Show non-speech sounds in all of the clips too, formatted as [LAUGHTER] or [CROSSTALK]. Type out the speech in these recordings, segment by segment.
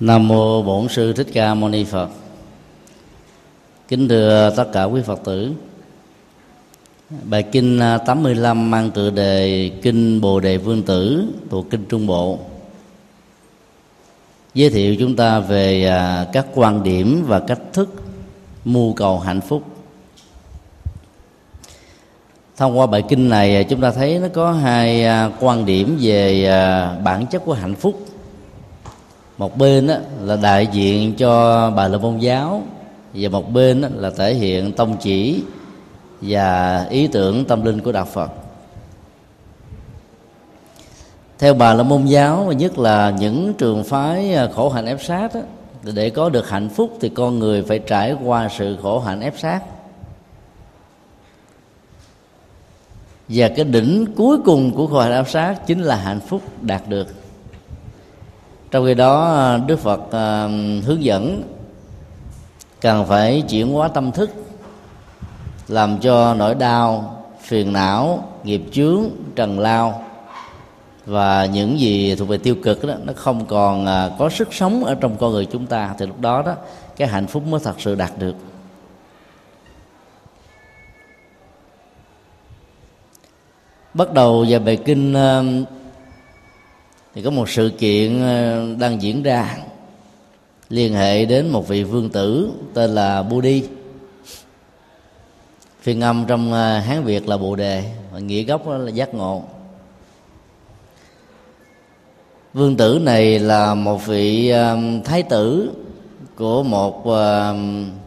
Nam mô Bổn sư Thích Ca Mâu Ni Phật. Kính thưa tất cả quý Phật tử. Bài kinh 85 mang tựa đề Kinh Bồ Đề Vương Tử thuộc kinh Trung Bộ. Giới thiệu chúng ta về à, các quan điểm và cách thức mưu cầu hạnh phúc. Thông qua bài kinh này à, chúng ta thấy nó có hai à, quan điểm về bản chất của hạnh phúc một bên đó là đại diện cho bà la môn giáo và một bên đó là thể hiện tông chỉ và ý tưởng tâm linh của đạo phật. Theo bà la môn giáo và nhất là những trường phái à, khổ hạnh ép sát đó, để có được hạnh phúc thì con người phải trải qua sự khổ hạnh ép sát. Và cái đỉnh cuối cùng của khổ hạnh ép sát chính là hạnh phúc đạt được trong khi đó à, đức phật à, hướng dẫn cần phải chuyển hóa tâm thức, làm cho nỗi đau, phiền não, nghiệp chướng, trần lao và những gì thuộc về tiêu cực đó, nó không còn à, có sức sống ở trong con người chúng ta. Thì lúc đó đó, cái hạnh phúc mới thật sự đạt được. Bắt đầu vào bài kinh thì có một sự kiện ờ, đang diễn ra. Liên hệ đến một vị vương tử tên là Budi. Phiên âm trong ờ, hán việt là bồ đề, và nghĩa gốc là giác ngộ. Vương tử này là một vị ờ, thái tử của một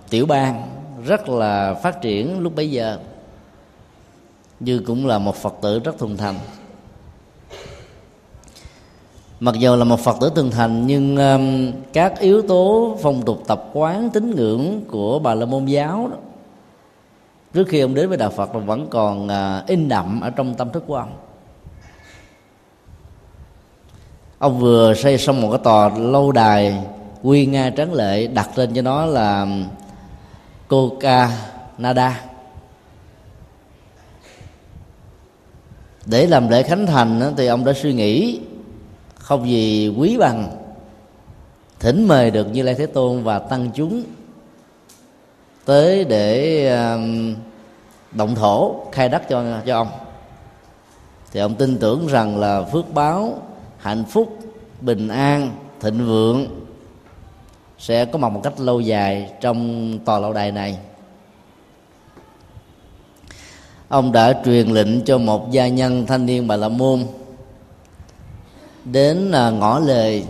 tiểu bang rất là phát triển lúc bấy giờ, như cũng là một phật tử rất thuần thành mặc dù là một phật tử từng thành nhưng um, các yếu tố phong tục tập quán tín ngưỡng của bà la môn giáo đó, trước khi ông đến với đạo phật vẫn còn uh, in đậm ở trong tâm thức của ông. Ông vừa xây xong một cái tòa lâu đài quy nga tráng lệ đặt tên cho nó là coca nada để làm lễ khánh thành thì ông đã suy nghĩ không gì quý bằng, thỉnh mời được như lai thế tôn và tăng chúng tới để um, động thổ, khai đất cho cho ông. Thì ông tin tưởng rằng là phước báo, hạnh phúc, bình an, thịnh vượng sẽ có mặt một cách lâu dài trong tòa lâu đài này. Ông đã truyền lệnh cho một gia nhân thanh niên bà la môn đến à, ngõ lời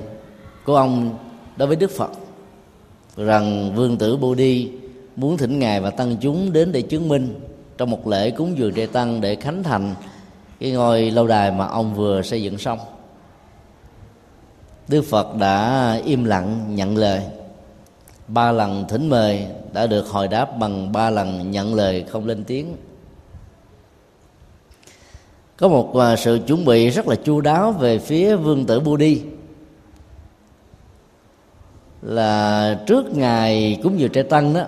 của ông đối với đức phật, rằng vương tử bồ đi muốn thỉnh ngài và tăng chúng đến để chứng minh trong một lễ cúng dường trai tăng để khánh thành cái ngôi lâu đài mà ông vừa xây dựng xong. Đức phật đã im lặng nhận lời. Ba lần thỉnh mời đã được hồi đáp bằng ba lần nhận lời không lên tiếng có một à, sự chuẩn bị rất là chu đáo về phía vương tử Budi. Là trước ngày cúng dường trai tăng đó,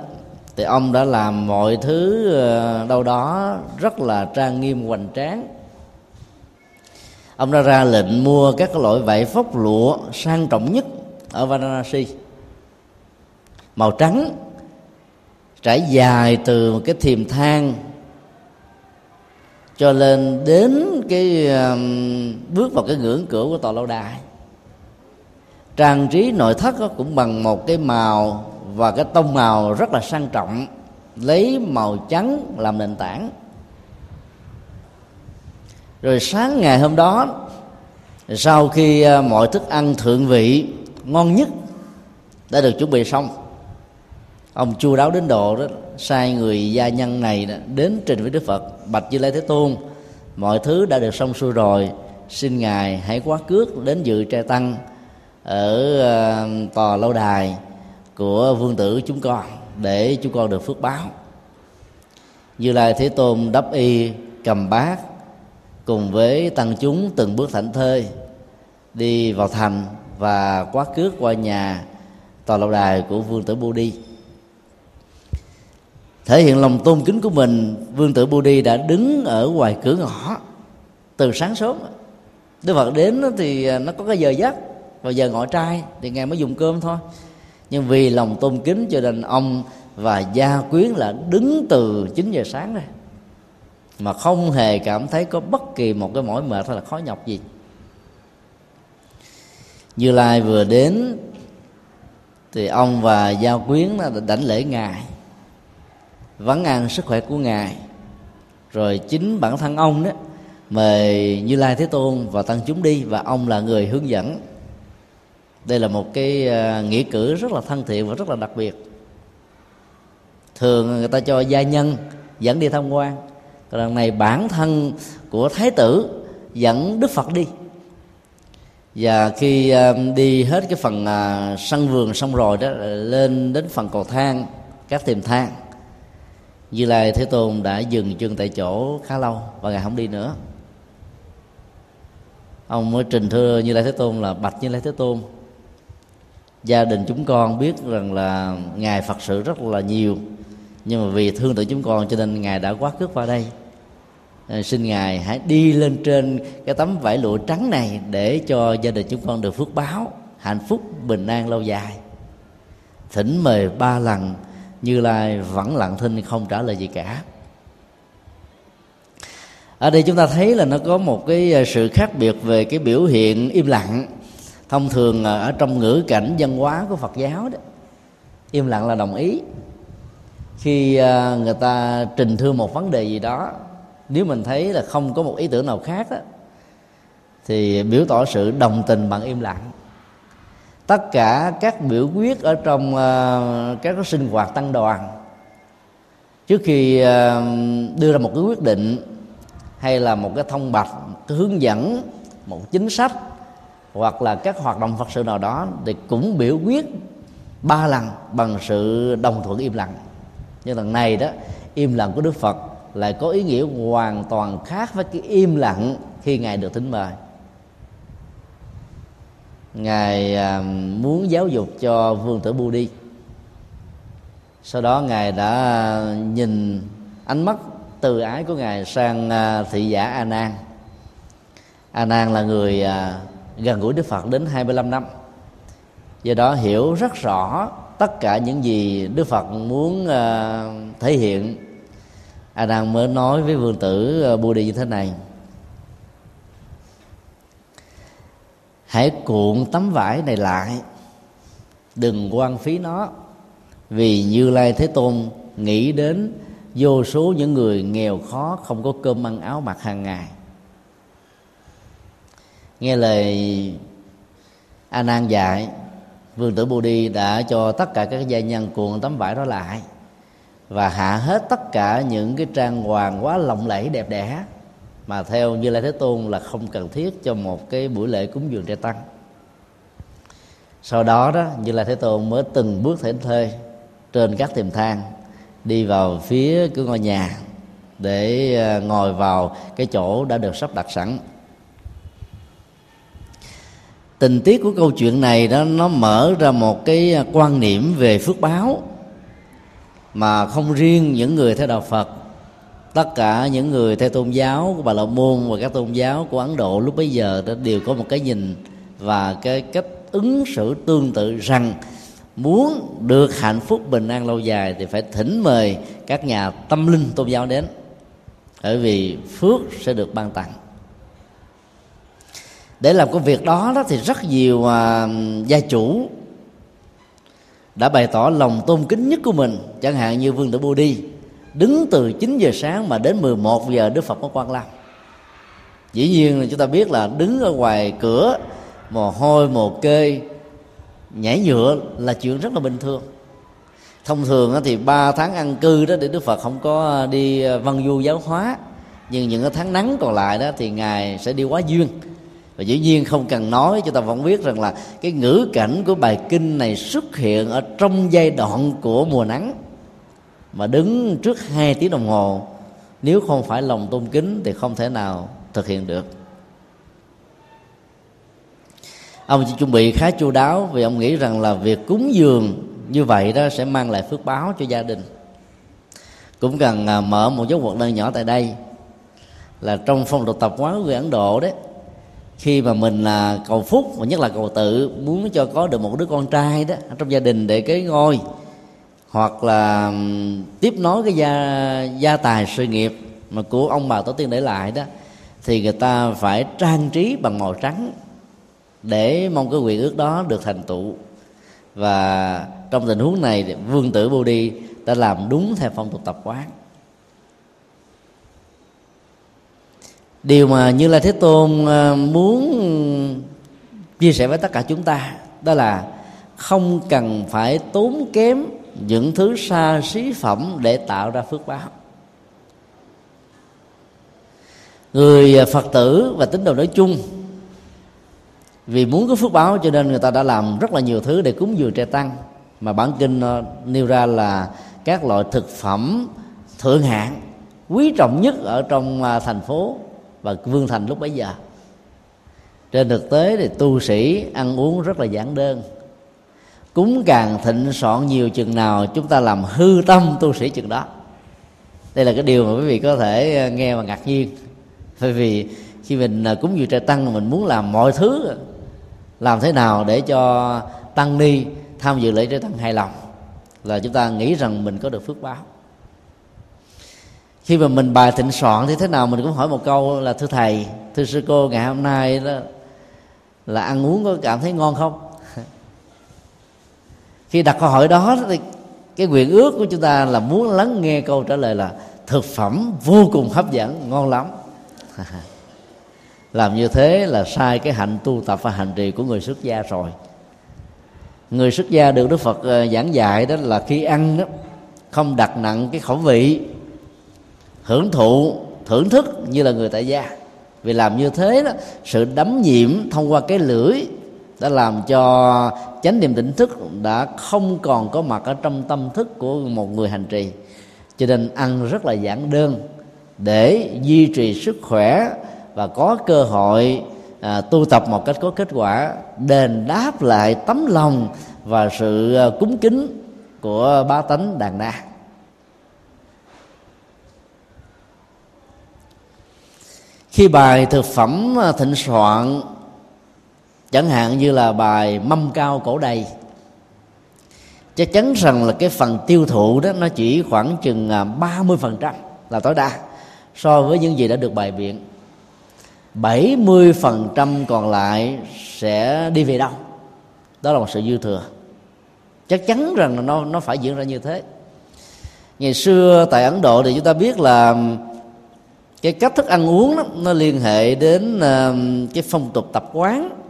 thì ông đã làm mọi thứ à, đâu đó rất là trang nghiêm, hoành tráng. Ông đã ra lệnh mua các loại vải phóc lụa sang trọng nhất ở Varanasi. Màu trắng, trải dài từ cái thiềm thang cho nên đến cái um, bước vào cái ngưỡng cửa của tòa lâu đài. Trang trí nội thất cũng bằng một cái màu và cái tông màu rất là sang trọng lấy màu trắng làm nền tảng. Rồi sáng ngày hôm đó sau khi ờ, mọi thức ăn thượng vị ngon nhất đã được chuẩn bị xong ông chu đáo đến độ đó sai người gia nhân này đó, đến trình với đức phật bạch như lai thế tôn mọi thứ đã được xong xuôi rồi xin ngài hãy quá cước đến dự trai tăng ở uh, tòa lâu đài của vương tử chúng con để chúng con được phước báo. Như lai thế tôn đắp y cầm bát cùng với tăng chúng từng bước thảnh thơi đi vào thành và quá cước qua nhà tòa lâu đài của vương tử bồ đi thể hiện lòng tôn kính của mình, vương tử Budi đã đứng ở ngoài cửa ngõ từ sáng sớm. Đức Phật đến thì à, nó có cái giờ giấc vào giờ ngọ trai thì ngài mới dùng cơm thôi. Nhưng vì lòng tôn kính cho nên ông và gia quyến là đứng từ 9 giờ sáng ra mà không hề cảm thấy có bất kỳ một cái mỏi mệt hay là khó nhọc gì. Như lai vừa đến thì ông và gia quyến đảnh lễ ngài vấn an sức khỏe của ngài. Rồi chính bản thân ông đó, mời như lai thế tôn và tăng chúng đi và ông là người hướng dẫn. Đây là một cái ờ, nghĩa cử rất là thân thiện và rất là đặc biệt. Thường người ta cho gia nhân dẫn đi tham quan, còn lần này bản thân của thái tử dẫn đức phật đi. Và khi ờ, đi hết cái phần ờ, sân vườn xong rồi đó lên đến phần cầu thang, các tiềm thang như lai thế tôn đã dừng chân tại chỗ khá lâu và ngài không đi nữa. Ông mới trình thưa như lai thế tôn là bạch như lai thế tôn. Gia đình chúng con biết rằng là ngài phật sự rất là nhiều nhưng mà vì thương tự chúng con cho nên ngài đã quá cước qua đây. À, xin ngài hãy đi lên trên cái tấm vải lụa trắng này để cho gia đình chúng con được phước báo hạnh phúc bình an lâu dài. Thỉnh mời ba lần như lai vẫn lặng thinh không trả lời gì cả. Ở đây chúng ta thấy là nó có một cái à, sự khác biệt về cái biểu hiện im lặng. Thông thường à, ở trong ngữ cảnh văn hóa của phật giáo đó, im lặng là đồng ý. Khi à, người ta trình thưa một vấn đề gì đó, nếu mình thấy là không có một ý tưởng nào khác đó thì biểu tỏ sự đồng tình bằng im lặng tất cả các biểu quyết ở trong uh, các cái sinh hoạt tăng đoàn trước khi uh, đưa ra một cái quyết định hay là một cái thông bạch cái hướng dẫn một chính sách hoặc là các hoạt động phật sự nào đó thì cũng biểu quyết ba lần bằng sự đồng thuận im lặng. Nhưng lần này đó im lặng của đức phật lại có ý nghĩa hoàn toàn khác với cái im lặng khi ngài được thính mời ngài à, muốn giáo dục cho vương tử bu đi sau đó ngài đã nhìn ánh mắt từ ái của ngài sang à, thị giả a nan a nan là người à, gần gũi đức phật đến 25 năm. Do đó hiểu rất rõ tất cả những gì đức phật muốn thể hiện. A nan mới nói với vương tử bu đi như thế này. Hãy cuộn tấm vải này lại. Đừng quan phí nó. Vì như lai thế tôn nghĩ đến vô số những người nghèo khó không có cơm ăn áo mặc hàng ngày. Nghe lời a nan dạy, vương tử bồ đi đã cho tất cả các gia nhân cuộn tấm vải đó lại và hạ hết tất cả những cái trang hoàng quá lộng lẫy đẹp đẽ mà theo như lai thế tôn là không cần thiết cho một cái buổi lễ cúng dường trai tăng. Sau đó đó, như lai thế tôn mới từng bước thảnh thơi trên các tiềm thang đi vào phía cửa ngôi nhà để ờ, ngồi vào cái chỗ đã được sắp đặt sẵn. Tình tiết của câu chuyện này đó, nó mở ra một cái quan niệm về phước báo mà không riêng những người theo đạo Phật tất cả những người theo tôn giáo của bà la môn và các tôn giáo của ấn độ lúc bấy giờ đã đều có một cái nhìn và cái cách ứng xử tương tự rằng muốn được hạnh phúc bình an lâu dài thì phải thỉnh mời các nhà tâm linh tôn giáo đến bởi vì phước sẽ được ban tặng. Để làm công việc đó, đó thì rất nhiều uh, gia chủ đã bày tỏ lòng tôn kính nhất của mình chẳng hạn như vương tử bồ đi đứng từ 9 giờ sáng mà đến 11 giờ Đức Phật có quan lâm. Dĩ nhiên là chúng ta biết là đứng ở ngoài cửa, mồ hôi, mồ kê, nhảy nhựa là chuyện rất là bình thường. Thông thường thì ba tháng ăn cư đó để Đức Phật không có đi văn du giáo hóa. Nhưng những cái tháng nắng còn lại đó thì ngài sẽ đi quá duyên. Và dĩ nhiên không cần nói, chúng ta vẫn biết rằng là cái ngữ cảnh của bài kinh này xuất hiện ở trong giai đoạn của mùa nắng mà đứng trước hai tiếng đồng hồ, nếu không phải lòng tôn kính thì không thể nào thực hiện được. Ông chỉ chuẩn bị khá chu đáo vì ông nghĩ rằng là việc cúng dường như vậy đó sẽ mang lại phước báo cho gia đình. Cũng cần à, mở một dấu hoạt đơn nhỏ tại đây, là trong phong tục tập quán của người ấn độ đấy. Khi mà mình là cầu phúc, và nhất là cầu tự, muốn cho có được một đứa con trai đó trong gia đình để kế ngôi hoặc là tiếp nối cái gia gia tài sự nghiệp mà của ông bà tổ tiên để lại đó, thì người ta phải trang trí bằng màu trắng để mong cái quyền ước đó được thành tựu. Và trong tình huống này vương tử bồ đi đã làm đúng theo phong tục tập quán. Điều mà như lai thế tôn ờ, muốn chia sẻ với tất cả chúng ta đó là không cần phải tốn kém những thứ xa xí phẩm để tạo ra phước báo. Người à, phật tử và tín đồ nói chung, vì muốn có phước báo cho nên người ta đã làm rất là nhiều thứ để cúng dường trẻ tăng. Mà bản kinh à, nêu ra là các loại thực phẩm thượng hạng quý trọng nhất ở trong à, thành phố và vương thành lúc bấy giờ. Trên thực tế thì tu sĩ ăn uống rất là giản đơn cúng càng thịnh soạn nhiều chừng nào, chúng ta làm hư tâm tu sĩ chừng đó. Đây là cái điều mà quý vị có thể ờ, nghe và ngạc nhiên. Bởi vì khi mình ờ, cúng dường trai tăng, mình muốn làm mọi thứ, làm thế nào để cho tăng ni, tham dự lễ trai tăng hài lòng, là chúng ta nghĩ rằng mình có được phước báo. Khi mà mình bài thịnh soạn thì thế nào mình cũng hỏi một câu là, thưa thầy, thưa sư cô, ngày hôm nay đó là ăn uống có cảm thấy ngon không? Khi đặt câu hỏi đó thì cái nguyện ước của chúng ta là muốn lắng nghe câu trả lời là thực phẩm vô cùng hấp dẫn, ngon lắm. [LAUGHS] Làm như thế là sai cái hạnh tu tập và hành trì của người xuất gia rồi. Người xuất gia được đức phật ờ, giảng dạy đó là khi ăn đó, không đặt nặng cái khẩu vị, hưởng thụ, thưởng thức như là người tại gia. Vì làm như thế đó, sự đấm nhiễm thông qua cái lưỡi đã làm cho chánh niệm tỉnh thức đã không còn có mặt ở trong tâm thức của một người hành trì. Cho nên ăn rất là giản đơn để duy trì sức khỏe và có cơ hội à, tu tập một cách có kết quả đền đáp lại tấm lòng và sự à, cúng kính của ba tánh đàn na khi bài thực phẩm à, thịnh soạn chẳng hạn như là bài mâm cao cổ đầy. Chắc chắn rằng là cái phần tiêu thụ đó nó chỉ khoảng chừng à, 30% là tối đa so với những gì đã được bài biện. 70% còn lại sẽ đi về đâu? Đó là một sự dư thừa. Chắc chắn rằng là nó nó phải diễn ra như thế. Ngày xưa tại ấn độ thì chúng ta biết là cái cách thức ăn uống đó, nó liên hệ đến cái phong tục tập quán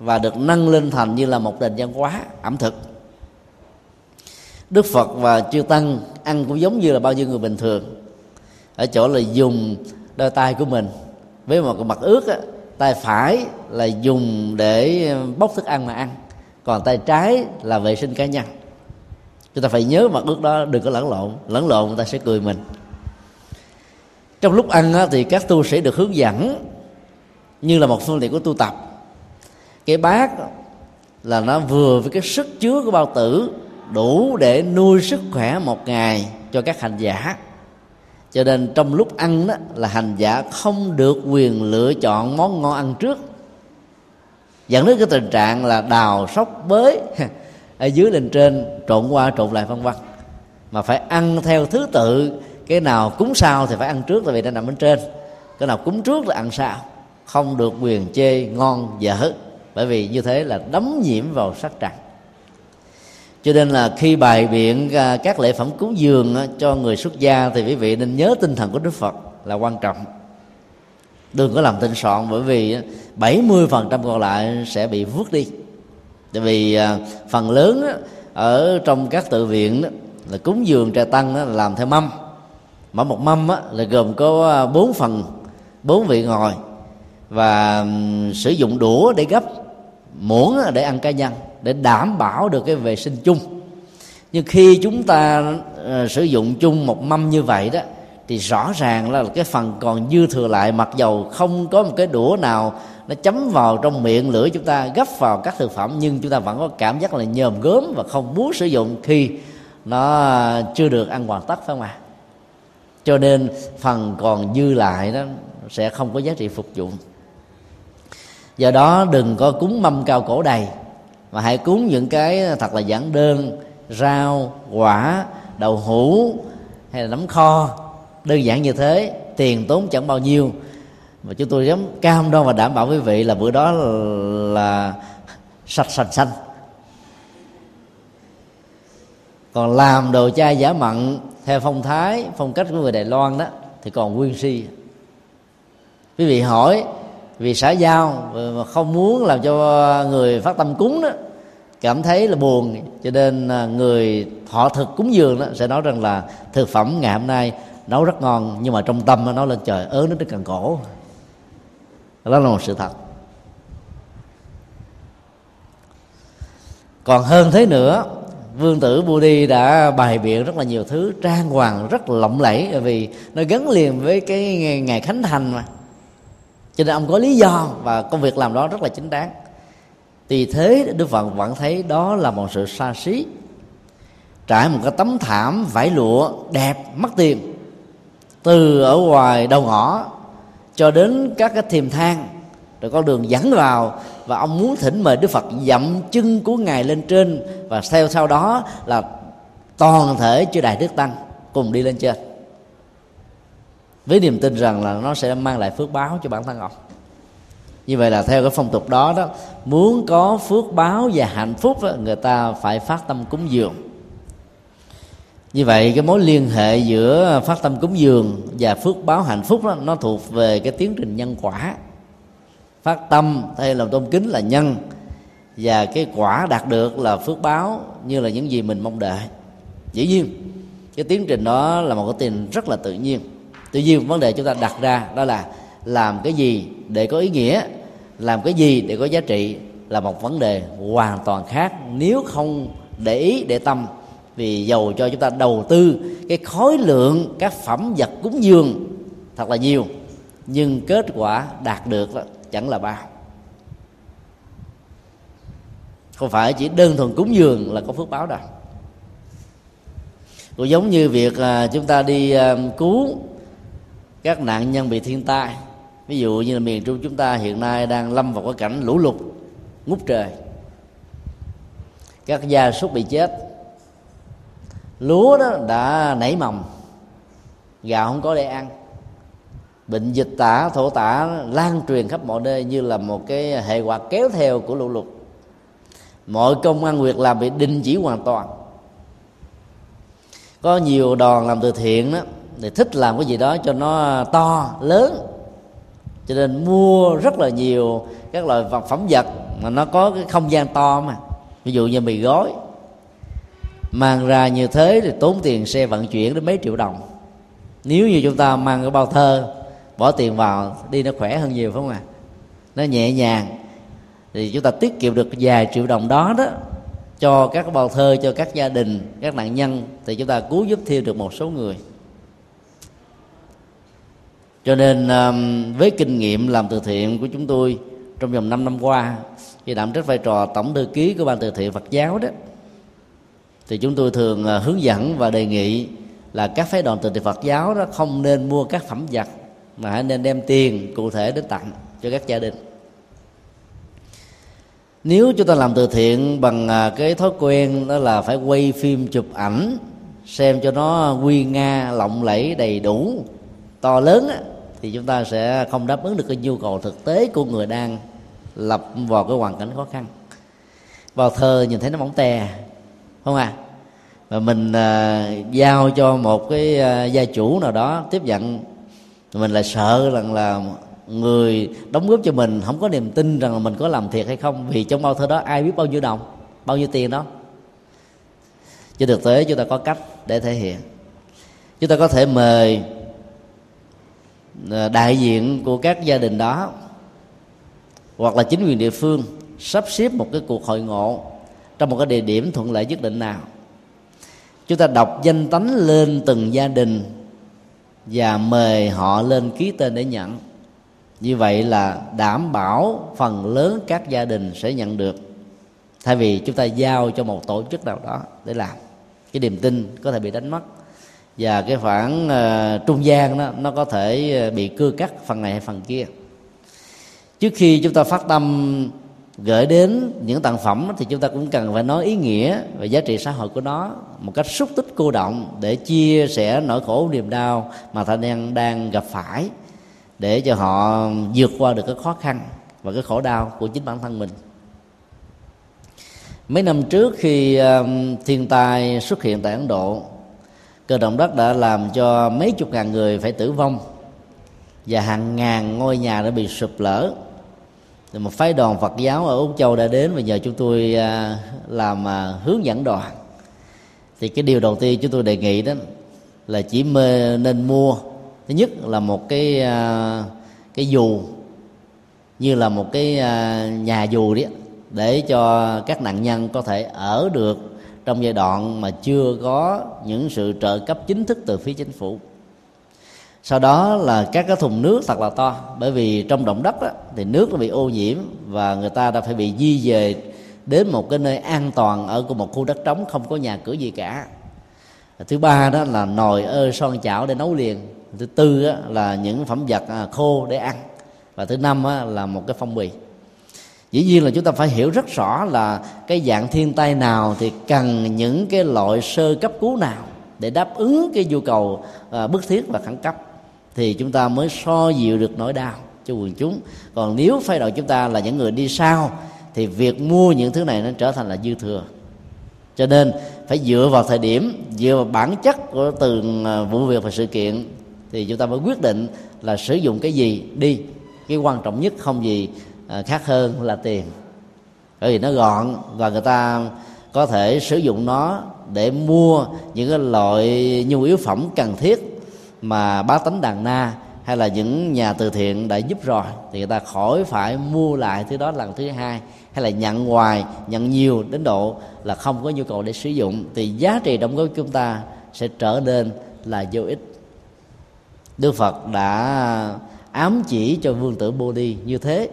và được nâng lên thành như là một nền văn hóa ẩm thực. Đức phật và chư tăng ăn cũng giống như là bao nhiêu người bình thường ở chỗ là dùng đôi tay của mình với một cái mặt ướt á, tay phải là dùng để bóc thức ăn mà ăn còn tay trái là vệ sinh cá nhân. Chúng ta phải nhớ mặt ướt đó đừng có lẫn lộn lẫn lộn người ta sẽ cười mình. Trong lúc ăn á, thì các tu sĩ được hướng dẫn như là một phương tiện của tu tập cái bát là nó vừa với cái sức chứa của bao tử đủ để nuôi sức khỏe một ngày cho các hành giả. Cho nên trong lúc ăn đó là hành giả không được quyền lựa chọn món ngon ăn trước. Dẫn đến cái tình trạng là đào sóc bới [LAUGHS] ở dưới lên trên, trộn qua trộn lại vân vân. Mà phải ăn theo thứ tự, cái nào cúng sau thì phải ăn trước, tại vì nó nằm bên trên. Cái nào cúng trước là ăn sau, không được quyền chê ngon dở bởi vì như thế là đấm nhiễm vào sắc trần cho nên là khi bài biện à, các lễ phẩm cúng dường à, cho người xuất gia thì quý vị nên nhớ tinh thần của Đức Phật là quan trọng. Đừng có làm tinh soạn, bởi vì à, 70% còn lại sẽ bị vứt đi. Tại vì phần lớn ở trong các tự viện là cúng dường trà tăng làm theo mâm. Mỗi một mâm là gồm có bốn phần, bốn vị ngồi và sử dụng đũa để gấp muỗng để ăn cá nhân để đảm bảo được cái vệ sinh chung. Nhưng khi chúng ta uh, sử dụng chung một mâm như vậy đó thì rõ ràng là cái phần còn dư thừa lại mặc dầu không có một cái đũa nào nó chấm vào trong miệng lưỡi chúng ta gấp vào các thực phẩm nhưng chúng ta vẫn có cảm giác là nhờm gớm và không muốn sử dụng khi nó chưa được ăn hoàn tất phải không ạ? Cho nên phần còn dư lại đó sẽ không có giá trị phục dụng do đó đừng có cúng mâm cao cổ đầy mà hãy cúng những cái thật là giản đơn rau quả đậu hũ hay là nấm kho. Đơn giản như thế tiền tốn chẳng bao nhiêu. Mà chúng tôi dám cam đoan và đảm bảo quý vị là bữa đó là, là sạch sành xanh. Còn làm đồ chai giả mặn theo phong thái phong cách của người đài loan đó thì còn nguyên si. Quý vị hỏi vì xã giao mà không muốn làm cho người phát tâm cúng đó cảm thấy là buồn. Cho nên à, người họ thực cúng dường đó sẽ nói rằng là thực phẩm ngày hôm nay nấu rất ngon, nhưng mà trong tâm nó nói lên trời ớn đến cần cổ. Đó là một sự thật. Còn hơn thế nữa, vương tử Budi đã bày biện rất là nhiều thứ, trang hoàng rất lộng lẫy, vì nó gắn liền với cái ngày khánh thành mà cho nên ông có lý do và công việc làm đó rất là chính đáng. Vì thế, đức phật vẫn thấy đó là một sự xa xí. Trải một cái tấm thảm vải lụa đẹp mất tiền, từ ở ngoài đầu ngõ cho đến các cái thiềm thang, rồi con đường dẫn vào và ông muốn thỉnh mời đức phật dậm chân của ngài lên trên và theo sau đó là toàn thể chư đại đức tăng cùng đi lên trên với niềm tin rằng là nó sẽ mang lại phước báo cho bản thân ông. Như vậy là theo cái phong tục đó đó muốn có phước báo và hạnh phúc đó, người ta phải phát tâm cúng dường. Như vậy cái mối liên hệ giữa phát tâm cúng dường và phước báo hạnh phúc đó, nó thuộc về cái tiến trình nhân quả. Phát tâm hay lòng tôn kính là nhân. Và cái quả đạt được là phước báo như là những gì mình mong đợi. Dĩ nhiên cái tiến trình đó là một cái tiền rất là tự nhiên tuy nhiên vấn đề chúng ta đặt ra đó là làm cái gì để có ý nghĩa, làm cái gì để có giá trị là một vấn đề hoàn toàn khác. Nếu không để ý, để tâm, vì dầu cho chúng ta đầu tư cái khối lượng các phẩm vật cúng dường thật là nhiều, nhưng kết quả đạt được đó chẳng là bao. Không phải chỉ đơn thuần cúng dường là có phước báo đâu. Cũng giống như việc à, chúng ta đi à, cứu các nạn nhân bị thiên tai. Ví dụ như là miền trung chúng ta hiện nay đang lâm vào cái cảnh lũ lụt, ngút trời. Các gia súc bị chết. Lúa đó đã nảy mầm, gạo không có để ăn. Bệnh dịch tả, thổ tả lan truyền khắp mọi nơi như là một cái hệ quả kéo theo của lũ lụt. Mọi công ăn việc làm bị đình chỉ hoàn toàn. Có nhiều đoàn làm từ thiện đó thì thích làm cái gì đó cho nó to, lớn. Cho nên mua rất là nhiều các loại vật phẩm vật mà nó có cái không gian to mà. Ví dụ như mì gói. Mang ra như thế thì tốn tiền xe vận chuyển đến mấy triệu đồng. Nếu như chúng ta mang cái bao thơ, bỏ tiền vào, đi nó khỏe hơn nhiều phải không ạ? À? nó nhẹ nhàng. Thì chúng ta tiết kiệm được vài triệu đồng đó đó, cho các bao thơ, cho các gia đình, các nạn nhân, thì chúng ta cứu giúp thêm được một số người cho nên um, với kinh nghiệm làm từ thiện của chúng tôi trong vòng 5 năm qua khi đảm trách vai trò tổng thư ký của ban từ thiện Phật giáo đó thì chúng tôi thường uh, hướng dẫn và đề nghị là các phái đoàn từ thiện Phật giáo đó không nên mua các phẩm vật mà hãy nên đem tiền cụ thể đến tặng cho các gia đình. Nếu chúng ta làm từ thiện bằng à, cái thói quen đó là phải quay phim chụp ảnh xem cho nó quy nga lộng lẫy đầy đủ to lớn á, thì chúng ta sẽ không đáp ứng được cái nhu cầu thực tế của người đang lập vào cái hoàn cảnh khó khăn. Vào thơ nhìn thấy nó mỏng tè không à? Và mình à, giao cho một cái à, gia chủ nào đó tiếp nhận mình lại sợ rằng là người đóng góp cho mình không có niềm tin rằng là mình có làm thiệt hay không vì trong bao thơ đó ai biết bao nhiêu đồng bao nhiêu tiền đó. Trên thực tế chúng ta có cách để thể hiện. Chúng ta có thể mời À, đại diện của các gia đình đó, hoặc là chính quyền địa phương sắp xếp một cái cuộc hội ngộ trong một cái địa điểm thuận lợi nhất định nào. Chúng ta đọc danh tánh lên từng gia đình và mời họ lên ký tên để nhận. Như vậy là đảm bảo phần lớn các gia đình sẽ nhận được. Thay vì chúng ta giao cho một tổ chức nào đó để làm, cái niềm tin có thể bị đánh mất và cái khoảng uh, trung gian đó nó có thể ờ, bị cưa cắt phần này hay phần kia. Trước khi chúng ta phát tâm gửi đến những tặng phẩm thì chúng ta cũng cần phải nói ý nghĩa và giá trị xã hội của nó một cách xúc tích cô động để chia sẻ nỗi khổ niềm đau mà thanh niên đang gặp phải để cho họ vượt qua được cái khó khăn và cái khổ đau của chính bản thân mình. Mấy năm trước khi ờ, thiên tai xuất hiện tại ấn độ cơn động đất đã làm cho mấy chục ngàn người phải tử vong và hàng ngàn ngôi nhà đã bị sụp lở. Thì một phái đoàn Phật giáo ở Úc Châu đã đến và nhờ chúng tôi à, làm à, hướng dẫn đoàn. Thì cái điều đầu tiên chúng tôi đề nghị đó là chỉ mê, nên mua. Thứ nhất là một cái à, cái dù như là một cái nhà dù đấy để cho các nạn nhân có thể ở được trong giai đoạn mà chưa có những sự trợ cấp chính thức từ phía chính phủ. Sau đó là các cái thùng nước thật là to. Bởi vì trong động đất đó, thì nước nó bị ô nhiễm và người ta đã phải bị di về đến một cái nơi an toàn ở một khu đất trống không có nhà cửa gì cả. Thứ ba đó là nồi ơ son chảo để nấu liền. Thứ tư đó là những phẩm vật à, khô để ăn. Và thứ năm đó là một cái phong bì dĩ nhiên là chúng ta phải hiểu rất rõ là cái dạng thiên tai nào thì cần những cái loại sơ cấp cứu nào để đáp ứng cái nhu cầu à, bức thiết và khẩn cấp. Thì chúng ta mới so dịu được nỗi đau cho quần chúng. Còn nếu phái đội chúng ta là những người đi sau thì việc mua những thứ này nó trở thành là dư thừa. Cho nên phải dựa vào thời điểm dựa vào bản chất của từng à, vụ việc và sự kiện thì chúng ta mới quyết định là sử dụng cái gì đi. Cái quan trọng nhất không gì À, khác hơn là tiền. Bởi vì nó gọn và người ta có thể sử dụng nó để mua những cái loại nhu yếu phẩm cần thiết mà bá tánh đàn na hay là những nhà từ thiện đã giúp rồi, thì người ta khỏi phải mua lại thứ đó lần thứ hai hay là nhận hoài, nhận nhiều đến độ là không có nhu cầu để sử dụng, thì giá trị đóng góp của chúng ta sẽ trở nên là vô ích. Đức phật đã ám chỉ cho vương tử bồ đi như thế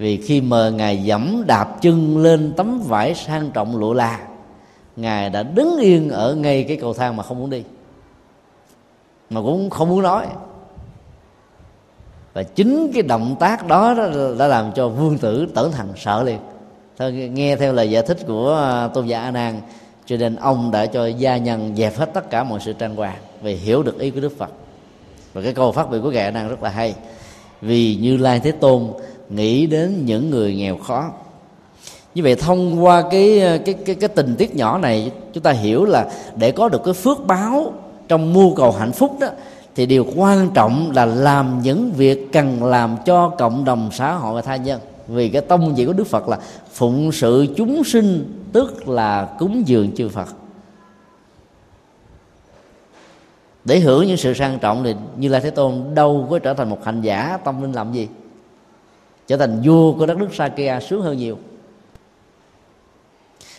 vì khi mời ngài dẫm đạp chân lên tấm vải sang trọng lụa là ngài đã đứng yên ở ngay cái cầu thang mà không muốn đi mà cũng không muốn nói. Và chính cái động tác đó đã làm cho vương tử tẩn thần sợ liền. Thôi, nghe theo lời giải thích của à, tôn giả a nan cho nên ông đã cho gia nhân dẹp hết tất cả mọi sự trang hoàng vì hiểu được ý của đức phật. Và cái câu phát biểu của ngài a nan rất là hay. Vì như lai thế tôn nghĩ đến những người nghèo khó. Như vậy thông qua cái cái cái cái tình tiết nhỏ này, chúng ta hiểu là để có được cái phước báo trong mưu cầu hạnh phúc đó, thì điều quan trọng là làm những việc cần làm cho cộng đồng xã hội và tha nhân. Vì cái tông chỉ của đức phật là phụng sự chúng sinh, tức là cúng dường chư phật. Để hưởng những sự sang trọng thì như lai thế tôn đâu có trở thành một hành giả tâm linh làm gì? Trở thành vua của đất nước Sakya sướng hơn nhiều.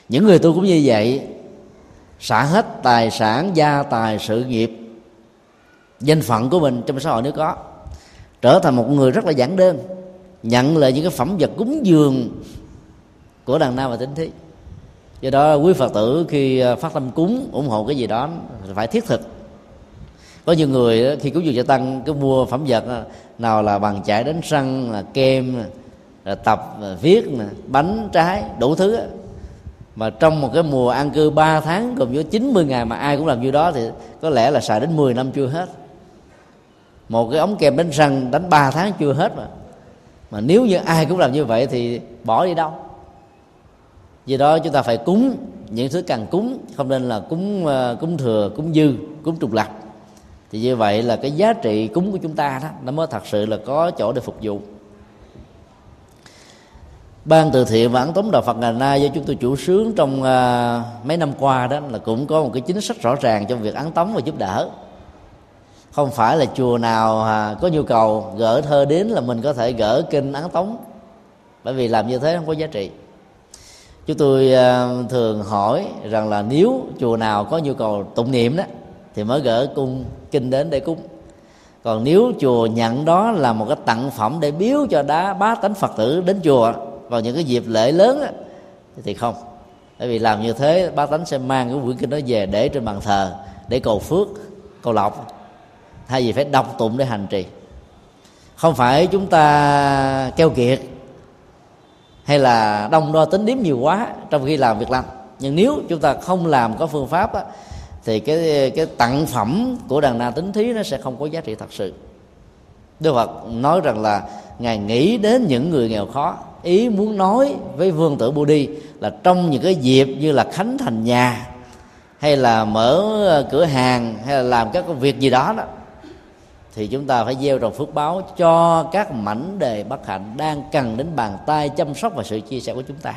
Những người tu cũng như vậy, xả hết tài sản, gia tài, sự nghiệp, danh phận của mình trong xã hội nếu có, trở thành một người rất là giản đơn, nhận lại những cái phẩm vật cúng dường của đàn nam và tính thí. Do đó quý phật tử khi à, phát tâm cúng, ủng hộ cái gì đó, phải thiết thực có nhiều người khi cúng dường cho tăng cứ mua phẩm vật nào là bằng chải đánh răng, là kem, là tập, là viết bánh, trái, đủ thứ mà trong một cái mùa an cư 3 tháng, gồm với 90 ngày mà ai cũng làm như đó, thì có lẽ là xài đến 10 năm chưa hết. Một cái ống kem đánh răng đánh 3 tháng chưa hết mà. Mà nếu như ai cũng làm như vậy thì bỏ đi đâu? Vì đó chúng ta phải cúng những thứ cần cúng, không nên là cúng ờ, cúng thừa, cúng dư, cúng trục lập thì như vậy là cái giá trị cúng của chúng ta đó nó mới thật sự là có chỗ để phục vụ. Ban từ thiện và ấn tống đạo phật ngày nay do chúng tôi chủ sướng trong uh, mấy năm qua đó là cũng có một cái chính sách rõ ràng trong việc ấn tống và giúp đỡ. Không phải là chùa nào à, có nhu cầu gỡ thơ đến là mình có thể gỡ kinh ấn tống. Bởi vì làm như thế không có giá trị. Chúng tôi uh, thường hỏi rằng là nếu chùa nào có nhu cầu tụng niệm đó thì mới gỡ cung kinh đến để cúng. Còn nếu chùa nhận đó là một cái tặng phẩm để biếu cho đá bá tánh phật tử đến chùa vào những cái dịp lễ lớn á, thì không. Bởi vì làm như thế bá tánh sẽ mang cái quyển kinh đó về để trên bàn thờ để cầu phước cầu lộc. Thay vì phải đọc tụng để hành trì. Không phải chúng ta keo kiệt hay là đông đo tính điếm nhiều quá trong khi làm việc làm. Nhưng nếu chúng ta không làm có phương pháp á, thì cái cái tặng phẩm của đàn na tính thí nó sẽ không có giá trị thật sự. Đức Phật nói rằng là ngài nghĩ đến những người nghèo khó, ý muốn nói với vương tử Budi Đi là trong những cái dịp như là khánh thành nhà, hay là mở cửa hàng, hay là làm các công việc gì đó đó, thì chúng ta phải gieo trồng phước báo cho các mảnh đề bất hạnh đang cần đến bàn tay chăm sóc và sự chia sẻ của chúng ta.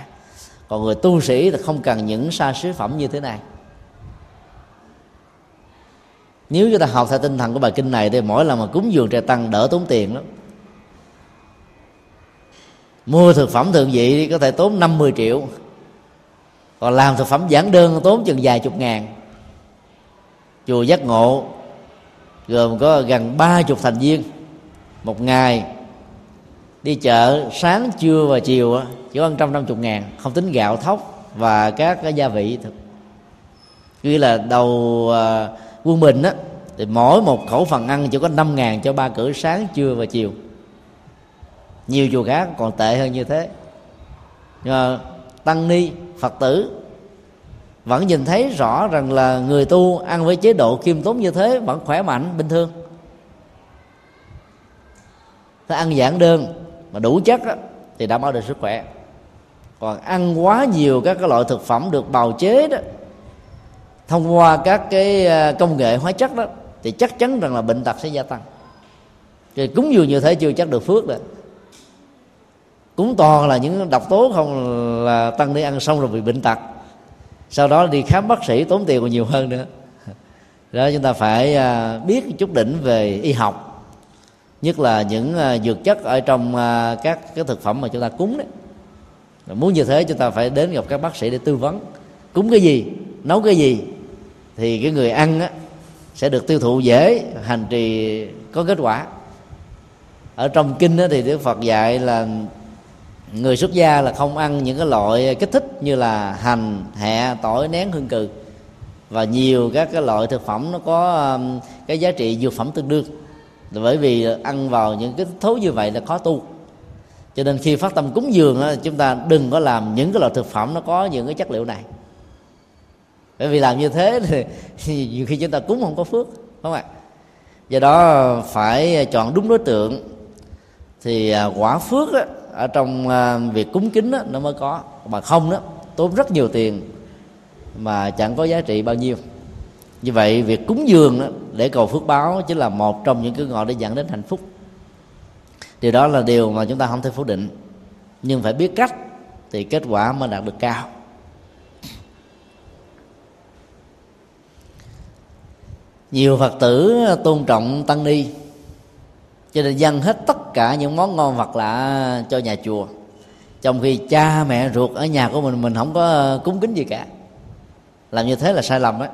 Còn người tu sĩ thì không cần những xa sứ phẩm như thế này nếu chúng ta học theo tinh thần của bài kinh này thì mỗi lần mà cúng dường trai tăng đỡ tốn tiền lắm. Mua thực phẩm thượng vị có thể tốn 50 triệu. Còn làm thực phẩm giản đơn tốn chừng vài chục ngàn. Chùa giác ngộ, gồm có gần ba chục thành viên. Một ngày, đi chợ sáng, trưa và chiều chỉ có trăm năm chục ngàn. Không tính gạo thóc và các cái gia vị ghi là đầu à, quân bình á thì mỗi một khẩu phần ăn chỉ có năm ngàn cho ba cử sáng trưa và chiều. Nhiều chùa khác còn tệ hơn như thế. Nhưng tăng ni phật tử vẫn nhìn thấy rõ rằng là người tu ăn với chế độ kiêm tốn như thế vẫn khỏe mạnh bình thường. Thức ăn giản đơn mà đủ chất đó, thì đảm bảo được sức khỏe. Còn ăn quá nhiều các cái loại thực phẩm được bào chế đó thông qua các cái ờ, công nghệ hóa chất đó, thì chắc chắn rằng là bệnh tật sẽ gia tăng. Thì cúng dường như thế chưa chắc được phước rồi cúng toàn là những độc tố không là tăng đi ăn xong rồi bị bệnh tật. Sau đó đi khám bác sĩ tốn tiền còn nhiều hơn nữa. Đó, chúng ta phải ờ, biết chút đỉnh về y học. Nhất là những ờ, dược chất ở trong các cái thực phẩm mà chúng ta cúng đấy. Muốn như thế chúng ta phải đến gặp các bác sĩ để tư vấn. Cúng cái gì? Nấu cái gì thì cái người ăn á, sẽ được tiêu thụ dễ hành trì có kết quả. Ở trong kinh á, thì đức phật dạy là người xuất gia là không ăn những cái loại kích thích như là hành hẹ tỏi nén hương cừ. Và nhiều các cái loại thực phẩm nó có um, cái giá trị dược phẩm tương đương. Bởi vì ăn vào những cái thú như vậy là khó tu. Cho nên khi phát tâm cúng dường chúng ta đừng có làm những cái loại thực phẩm nó có những cái chất liệu này bởi vì làm như thế [LAUGHS] thì nhiều khi chúng ta cúng không có phước đúng không ạ? Do đó phải chọn đúng đối tượng thì à, quả phước á, ở trong à, việc cúng kính đó, nó mới có. Mà không đó tốn rất nhiều tiền mà chẳng có giá trị bao nhiêu. Như vậy việc cúng dường đó, để cầu phước báo chính là một trong những cái ngọn để dẫn đến hạnh phúc. Điều đó là điều mà chúng ta không thể phủ định. Nhưng phải biết cách thì kết quả mới đạt được cao. Nhiều phật tử ờ, tôn trọng tăng ni. Cho nên dâng hết tất cả những món ngon vật lạ cho nhà chùa. Trong khi cha mẹ ruột ở nhà của mình mình không có ờ, cúng kính gì cả. Làm như thế là sai lầm đó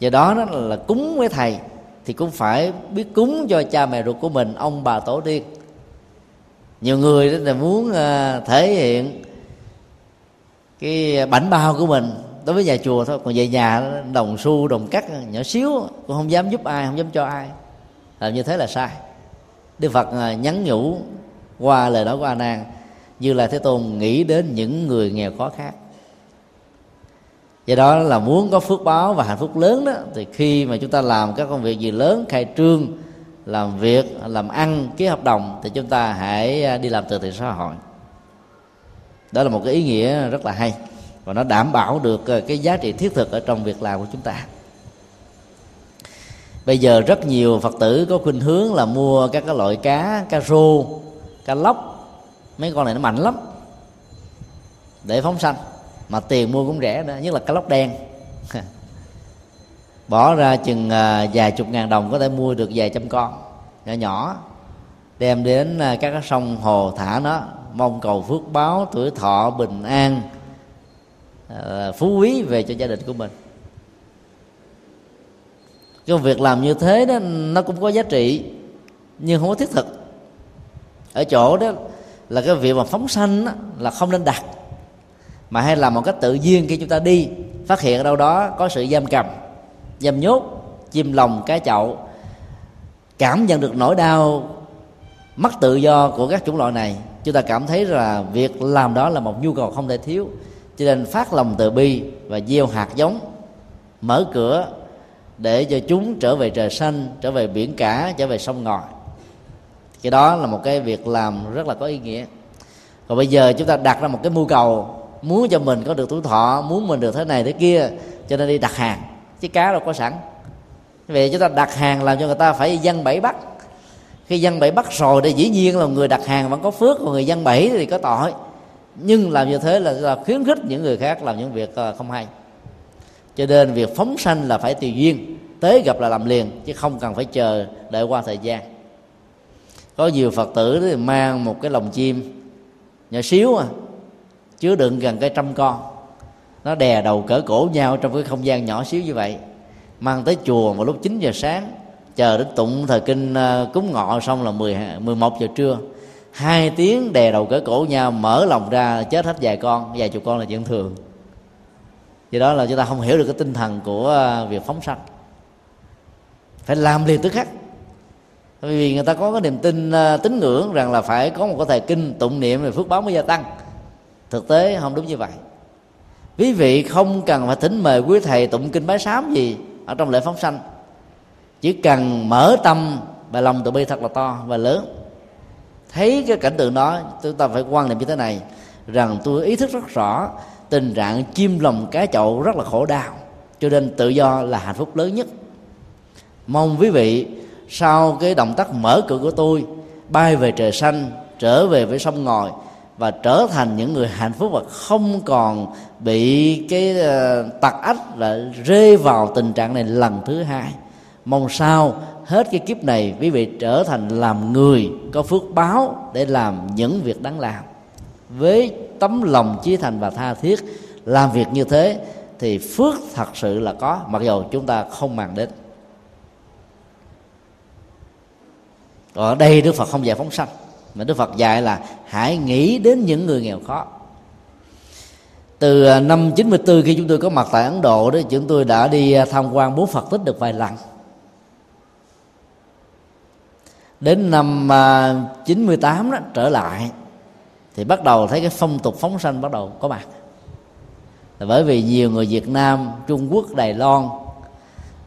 do đó đó là cúng với thầy, thì cũng phải biết cúng cho cha mẹ ruột của mình, ông bà tổ tiên. Nhiều người đó là muốn ờ, thể hiện cái bảnh bao của mình đối với nhà chùa thôi, còn về nhà, đồng xu, đồng cắt, nhỏ xíu, cũng không dám giúp ai, không dám cho ai. Làm như thế là sai. Đức phật à, nhắn nhủ qua lời nói của a nan, như là thế tôn nghĩ đến những người nghèo khó khác. Do đó là muốn có phước báo và hạnh phúc lớn đó, thì khi mà chúng ta làm các công việc gì lớn, khai trương, làm việc, làm ăn, ký hợp đồng, thì chúng ta hãy à, đi làm từ thiện xã hội. Đó là một cái ý nghĩa rất là hay và nó đảm bảo được ờ, cái giá trị thiết thực ở trong việc làm của chúng ta. Bây giờ rất nhiều phật tử có khuynh hướng là mua các cái loại cá cá rô, cá lóc. Mấy con này nó mạnh lắm. Để phóng sanh. Mà tiền mua cũng rẻ nữa, nhất là cá lóc đen. [LAUGHS] Bỏ ra chừng ờ, vài chục ngàn đồng có thể mua được vài trăm con, nhỏ nhỏ. Đem đến ờ, các cái sông hồ thả nó, mong cầu phước báo tuổi thọ bình an. Ờ, phú quý về cho gia đình của mình. Cái việc làm như thế đó nó cũng có giá trị nhưng không có thiết thực. Ở chỗ đó là cái việc mà phóng sanh đó, là không nên đặt mà hay làm một cách tự nhiên khi chúng ta đi phát hiện ở đâu đó có sự giam cầm giam nhốt chim lòng cái chậu cảm nhận được nỗi đau mất tự do của các chủng loại này. Chúng ta cảm thấy là việc làm đó là một nhu cầu không thể thiếu cho nên phát lòng từ bi và gieo hạt giống. Mở cửa để cho chúng trở về trời xanh, trở về biển cả, trở về sông ngòi. Cái đó là một cái việc làm rất là có ý nghĩa. Còn bây giờ chúng ta đặt ra một cái mưu cầu, muốn cho mình có được tuổi thọ, muốn mình được thế này thế kia, cho nên đi đặt hàng. Chứ cá đâu có sẵn. Vậy chúng ta đặt hàng làm cho người ta phải dân bảy bắt. Khi dân bảy bắt rồi thì dĩ nhiên là người đặt hàng vẫn có phước, còn người dân bảy thì có tội nhưng làm như thế là, là khuyến khích những người khác làm những việc ờ, không hay. Cho nên việc phóng sanh là phải tùy duyên tới gặp là làm liền chứ không cần phải chờ đợi qua thời gian. Có nhiều phật tử thì mang một cái lồng chim nhỏ xíu à chứa đựng gần cái trăm con. Nó đè đầu cỡ cổ nhau trong cái không gian nhỏ xíu như vậy mang tới chùa vào lúc 9 giờ sáng chờ đến tụng thời kinh ờ, cúng ngọ xong là 10, 11 giờ trưa hai tiếng đè đầu cỡ cổ nhau, mở lòng ra, chết hết vài con, vài chục con là chuyện thường. Do đó là chúng ta không hiểu được cái tinh thần của à, việc phóng sanh. Phải làm liền tức khắc. Bởi vì người ta có cái niềm tin à, tín ngưỡng rằng là phải có một cái thời kinh, tụng niệm về phước báo mới gia tăng. Thực tế không đúng như vậy. Quý vị không cần phải thỉnh mời quý thầy tụng kinh bái sám gì ở trong lễ phóng sanh. Chỉ cần mở tâm và lòng từ bi thật là to và lớn thấy cái cảnh tượng đó, chúng ta phải quan niệm như thế này, rằng tôi ý thức rất rõ tình trạng chim lồng cá chậu rất là khổ đau, cho nên tự do là hạnh phúc lớn nhất. Mong quý vị, sau cái động tác mở cửa của tôi, bay về trời xanh, trở về với sông ngòi, và trở thành những người hạnh phúc và không còn bị cái ờ, tặc ách là rơi vào tình trạng này lần thứ hai. Mong sao hết cái kiếp này, quý vị trở thành làm người, có phước báo để làm những việc đáng làm. Với tấm lòng chí thành và tha thiết làm việc như thế, thì phước thật sự là có, mặc dù chúng ta không màng đến. Ở đây đức phật không dạy phóng sanh, mà đức phật dạy là hãy nghĩ đến những người nghèo khó. Từ à, năm 94 khi chúng tôi có mặt tại Ấn Độ đó, chúng tôi đã đi à, tham quan bốn Phật tích được vài lần. Đến năm à, 98 đó trở lại thì bắt đầu thấy cái phong tục phóng sanh bắt đầu có mặt. Là bởi vì nhiều người Việt Nam Trung Quốc Đài Loan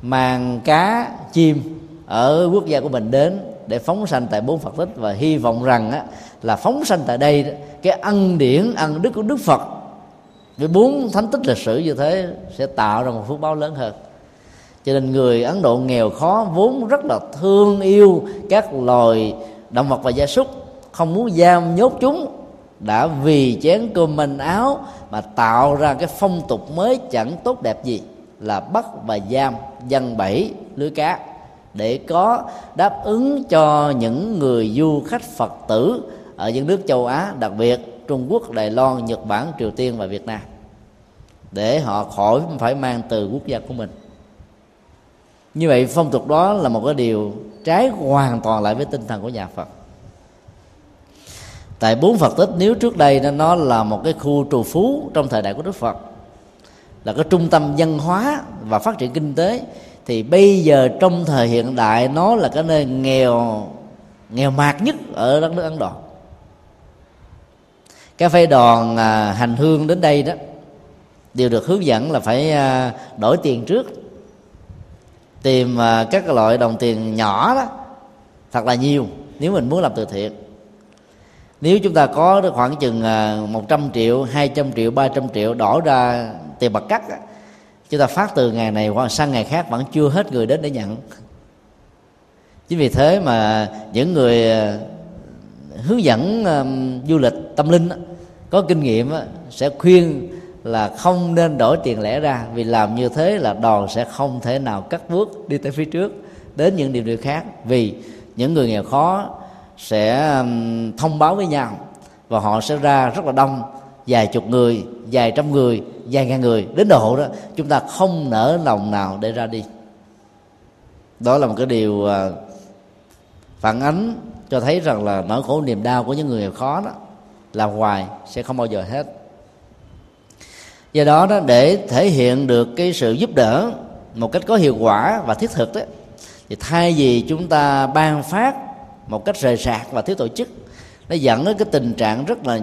mang cá chim ở quốc gia của mình đến để phóng sanh tại bốn Phật tích và hy vọng rằng á, là phóng sanh tại đây cái ân điển ân đức của Đức Phật với bốn thánh tích lịch sử như thế sẽ tạo ra một phước báo lớn hơn cho nên người ấn độ nghèo khó, vốn rất là thương yêu các loài động vật và gia súc, không muốn giam nhốt chúng, đã vì chén cơm manh áo mà tạo ra cái phong tục mới chẳng tốt đẹp gì, là bắt và giam dân bẫy lưới cá để có đáp ứng cho những người du khách phật tử ở những nước châu á, đặc biệt trung quốc, đài loan, nhật bản, triều tiên và việt nam, để họ khỏi phải mang từ quốc gia của mình như vậy phong tục đó là một cái điều trái hoàn toàn lại với tinh thần của nhà phật. Tại bốn phật tích nếu trước đây nó là một cái khu trù phú trong thời đại của đức phật là cái trung tâm văn hóa và phát triển kinh tế thì bây giờ trong thời hiện đại nó là cái nơi nghèo nghèo mạt nhất ở đất nước ấn độ. Các phái đoàn à, hành hương đến đây đó đều được hướng dẫn là phải à, đổi tiền trước tìm à, các loại đồng tiền nhỏ đó, thật là nhiều, nếu mình muốn làm từ thiện. Nếu chúng ta có khoảng chừng à, 100 triệu 200 triệu 300 triệu đổ ra tiền bạc cắt chúng ta phát từ ngày này qua sang ngày khác vẫn chưa hết người đến để nhận. Chính vì thế mà những người à, hướng dẫn du lịch tâm linh có kinh nghiệm sẽ khuyên là không nên đổi tiền lẻ ra, vì làm như thế là đoàn sẽ không thể nào cắt bước đi tới phía trước đến những điều điều khác. Vì những người nghèo khó sẽ thông báo với nhau và họ sẽ ra rất là đông, vài chục người, vài trăm người, vài ngàn người, đến độ đó. Chúng ta không nở lòng nào để ra đi. Đó là một cái điều ờ, phản ánh cho thấy rằng là nỗi khổ niềm đau của những người nghèo khó đó làm hoài sẽ không bao giờ hết do đó đó, để thể hiện được cái sự giúp đỡ một cách có hiệu quả và thiết thực đó, thì thay vì chúng ta ban phát một cách rời rạc và thiếu tổ chức, nó dẫn đến cái tình trạng rất là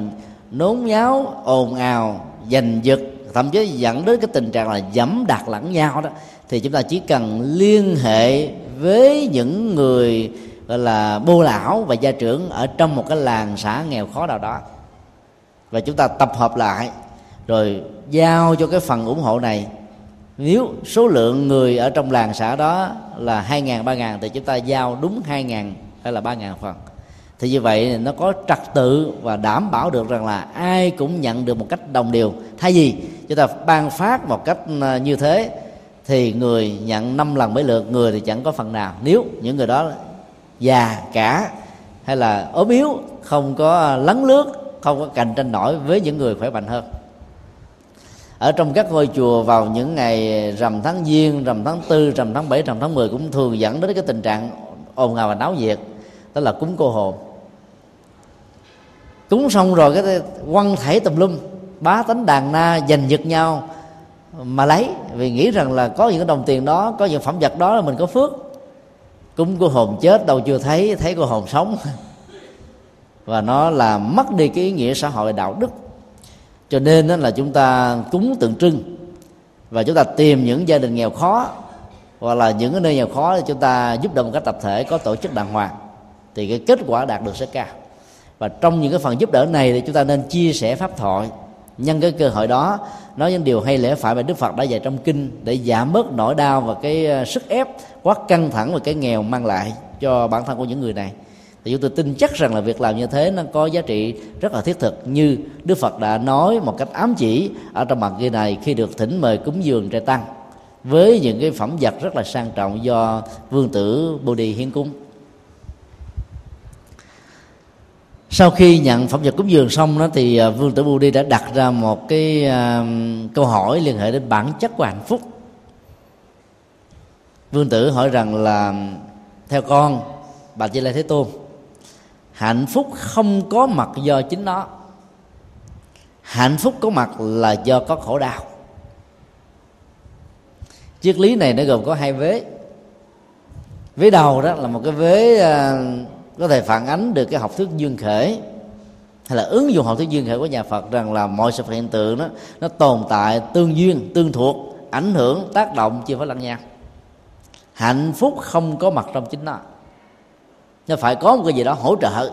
nôn nháo, ồn ào, giành giật, thậm chí dẫn đến cái tình trạng là dẫm đạp lẫn nhau đó. Thì chúng ta chỉ cần liên hệ với những người, gọi là, bô lão và gia trưởng ở trong một cái làng xã nghèo khó nào đó. Và chúng ta tập hợp lại rồi giao cho cái phần ủng hộ này. Nếu số lượng người ở trong làng xã đó là hai ngàn, ba ngàn thì chúng ta giao đúng hai ngàn hay là ba ngàn phần. Thì như vậy nó có trật tự và đảm bảo được rằng là ai cũng nhận được một cách đồng đều. Thay vì chúng ta ban phát một cách ờ, như thế thì người nhận năm lần mấy lượt, người thì chẳng có phần nào. Nếu những người đó già, cả hay là ốm yếu, không có lấn lướt, không có cạnh tranh nổi với những người khỏe mạnh hơn ở trong các ngôi chùa vào những ngày rằm tháng giêng, rằm tháng tư, rằm tháng bảy, rằm tháng 10 cũng thường dẫn đến cái tình trạng ồn ào và náo nhiệt, đó là cúng cô hồn. Cúng xong rồi cái quăng thảy tùm lum, bá tánh đàn na giành giật nhau mà lấy, vì nghĩ rằng là có những cái đồng tiền đó, có những phẩm vật đó là mình có phước. Cúng cô hồn chết, đâu chưa thấy thấy cô hồn sống. [LAUGHS] Và nó là mất đi cái ý nghĩa xã hội đạo đức cho nên đó là chúng ta cúng tượng trưng và chúng ta tìm những gia đình nghèo khó hoặc là những cái nơi nghèo khó thì chúng ta giúp đỡ một cách tập thể, có tổ chức đàng hoàng, thì cái kết quả đạt được sẽ cao. Và trong những cái phần giúp đỡ này thì chúng ta nên chia sẻ pháp thoại. Nhân cái cơ hội đó, nói những điều hay lẽ phải mà đức phật đã dạy trong kinh để giảm bớt nỗi đau và cái ờ, sức ép quá căng thẳng và cái nghèo mang lại cho bản thân của những người này thì chúng tôi tin chắc rằng là việc làm như thế nó có giá trị rất là thiết thực như đức phật đã nói một cách ám chỉ ở trong bản ghi này khi được thỉnh mời cúng dường trai tăng với những cái phẩm vật rất là sang trọng do vương tử bồ đề hiến cúng. Sau khi nhận phẩm vật cúng dường xong đó thì à, vương tử bồ đề đã đặt ra một cái à, câu hỏi liên hệ đến bản chất của hạnh phúc. Vương tử hỏi rằng là, theo con, bà di Lai thế tôn hạnh phúc không có mặt do chính nó. Hạnh phúc có mặt là do có khổ đau. Triết lý này nó gồm có hai vế. Vế đầu đó là một cái vế ờ, có thể phản ánh được cái học thuyết duyên khể, hay là ứng dụng học thuyết duyên khởi của nhà Phật rằng là mọi sự hiện tượng đó, nó tồn tại tương duyên, tương thuộc, ảnh hưởng, tác động chưa phải lẫn nhau hạnh phúc không có mặt trong chính nó nó phải có một cái gì đó hỗ trợ,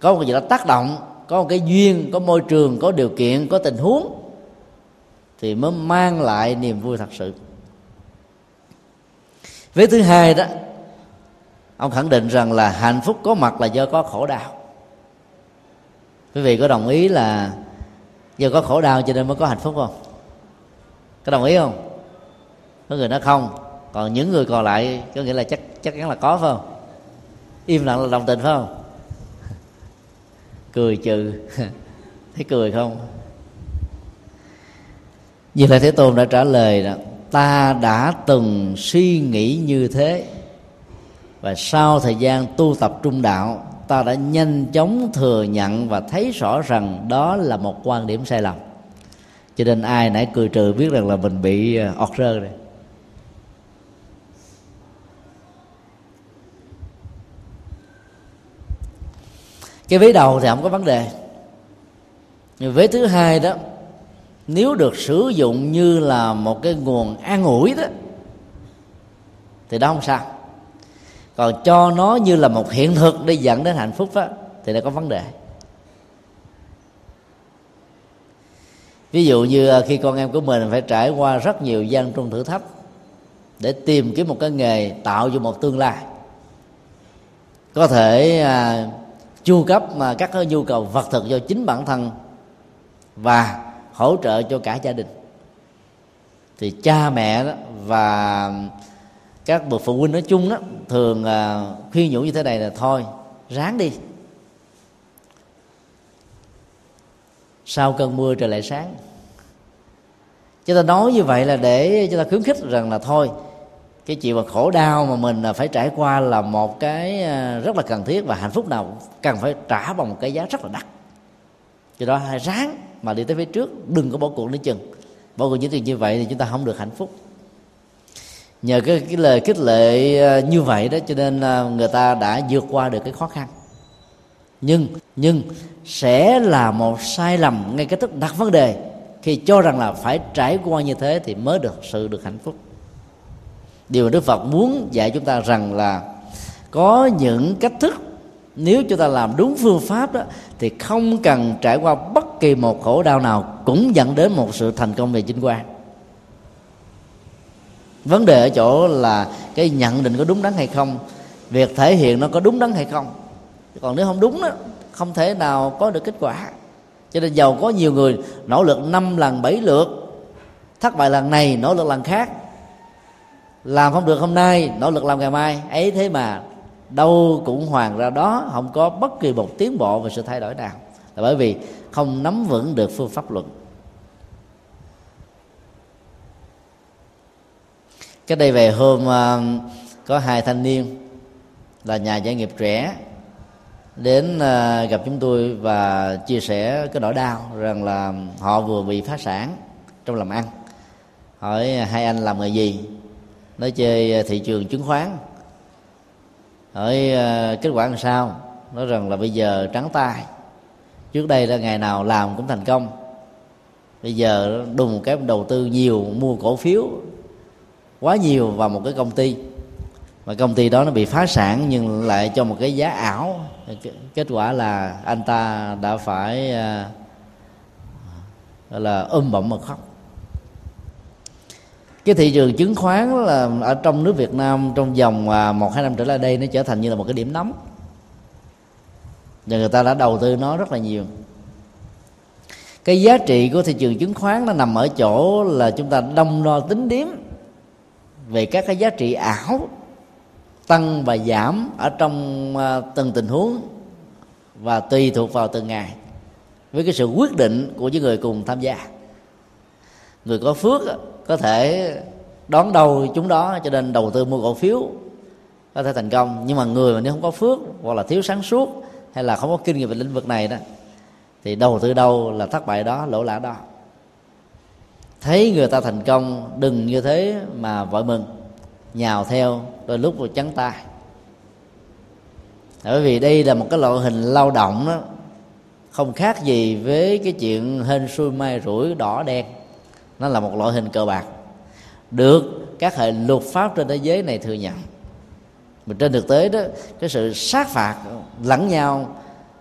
có một cái gì đó tác động, có một cái duyên, có môi trường, có điều kiện, có tình huống thì mới mang lại niềm vui thật sự. Vế thứ hai đó, ông khẳng định rằng là hạnh phúc có mặt là do có khổ đau. Quý vị có đồng ý là do có khổ đau cho nên mới có hạnh phúc không? Có đồng ý không? Có người nói không, còn những người còn lại có nghĩa là chắc chắc chắn là có phải không? Im lặng là đồng tình, phải không? Cười trừ [LAUGHS] thấy cười không? Như là thế tôn đã trả lời đó, ta đã từng suy nghĩ như thế, và sau thời gian tu tập trung đạo, ta đã nhanh chóng thừa nhận và thấy rõ rằng đó là một quan điểm sai lầm. Cho nên ai nãy cười trừ biết rằng là mình bị ờ, ọt rơ rồi. Cái vế đầu thì không có vấn đề. Nhưng vế thứ hai đó nếu được sử dụng như là một cái nguồn an ủi đó thì đó không sao. Còn cho nó như là một hiện thực để dẫn đến hạnh phúc đó, thì nó có vấn đề. Ví dụ như à, khi con em của mình phải trải qua rất nhiều gian trung thử thách để tìm kiếm một cái nghề tạo cho một tương lai. Có thể à, chu cấp mà các cái nhu cầu vật thực cho chính bản thân và hỗ trợ cho cả gia đình. Thì cha mẹ đó và các bậc phụ huynh nói chung đó thường à, khuyên nhủ như thế này là thôi, ráng đi. Sau cơn mưa trời lại sáng. Chúng ta nói như vậy là để chúng ta khuyến khích rằng là thôi cái chuyện mà khổ đau mà mình phải trải qua là một cái ờ, rất là cần thiết và hạnh phúc nào cần phải trả bằng một cái giá rất là đắt. Do đó hãy ráng mà đi tới phía trước đừng có bỏ cuộc nữa chừng. Bỏ cuộc những chuyện như vậy thì chúng ta không được hạnh phúc. Nhờ cái, cái lời khích lệ ờ, như vậy đó cho nên ờ, người ta đã vượt qua được cái khó khăn. Nhưng nhưng sẽ là một sai lầm ngay cái thức đặt vấn đề khi cho rằng là phải trải qua như thế thì mới được sự được hạnh phúc điều mà đức phật muốn dạy chúng ta rằng là có những cách thức, nếu chúng ta làm đúng phương pháp đó, thì không cần trải qua bất kỳ một khổ đau nào cũng dẫn đến một sự thành công về chính quan vấn đề ở chỗ là cái nhận định có đúng đắn hay không, việc thể hiện nó có đúng đắn hay không. Còn nếu không đúng đó, không thể nào có được kết quả. Cho nên giàu có nhiều người nỗ lực năm lần bảy lượt, thất bại lần này, nỗ lực lần khác làm không được hôm nay, nỗ lực làm ngày mai. Ấy thế mà, đâu cũng hoàn ra đó, không có bất kỳ một tiến bộ về sự thay đổi nào. Là bởi vì không nắm vững được phương pháp luận. Cái đây về hôm ờ, có hai thanh niên là nhà giải nghiệp trẻ đến ờ, gặp chúng tôi và chia sẻ cái nỗi đau rằng là họ vừa bị phá sản trong làm ăn. Hỏi, hai anh làm nghề gì? Nói chơi à, thị trường chứng khoán. Hỏi à, kết quả làm sao? Nói rằng là bây giờ trắng tay. Trước đây là ngày nào làm cũng thành công. Bây giờ đùng cái đầu tư nhiều, mua cổ phiếu quá nhiều vào một cái công ty. Mà công ty đó nó bị phá sản nhưng lại cho một cái giá ảo. Kết quả là anh ta đã phải à, là ôm bụng mà khóc cái thị trường chứng khoán là ở trong nước Việt Nam trong vòng à, một hai năm trở lại đây nó trở thành như là một cái điểm nóng. Và người ta đã đầu tư nó rất là nhiều. Cái giá trị của thị trường chứng khoán nó nằm ở chỗ là chúng ta đông đo tính điếm về các cái giá trị ảo tăng và giảm ở trong à, từng tình huống và tùy thuộc vào từng ngày với cái sự quyết định của những người cùng tham gia. Người có phước có thể đón đầu chúng đó cho nên đầu tư mua cổ phiếu có thể thành công. Nhưng mà người mà nếu không có phước hoặc là thiếu sáng suốt hay là không có kinh nghiệm về lĩnh vực này đó, thì đầu tư đâu là thất bại đó, lỗ lã đó. Thấy người ta thành công, đừng như thế mà vội mừng, nhào theo, đôi lúc rồi trắng tay. Bởi vì đây là một cái loại hình lao động đó, không khác gì với cái chuyện hên xui mai rủi đỏ đen nó là một loại hình cờ bạc được các hệ luật pháp trên thế giới này thừa nhận. Mà trên thực tế đó, cái sự sát phạt lẫn nhau,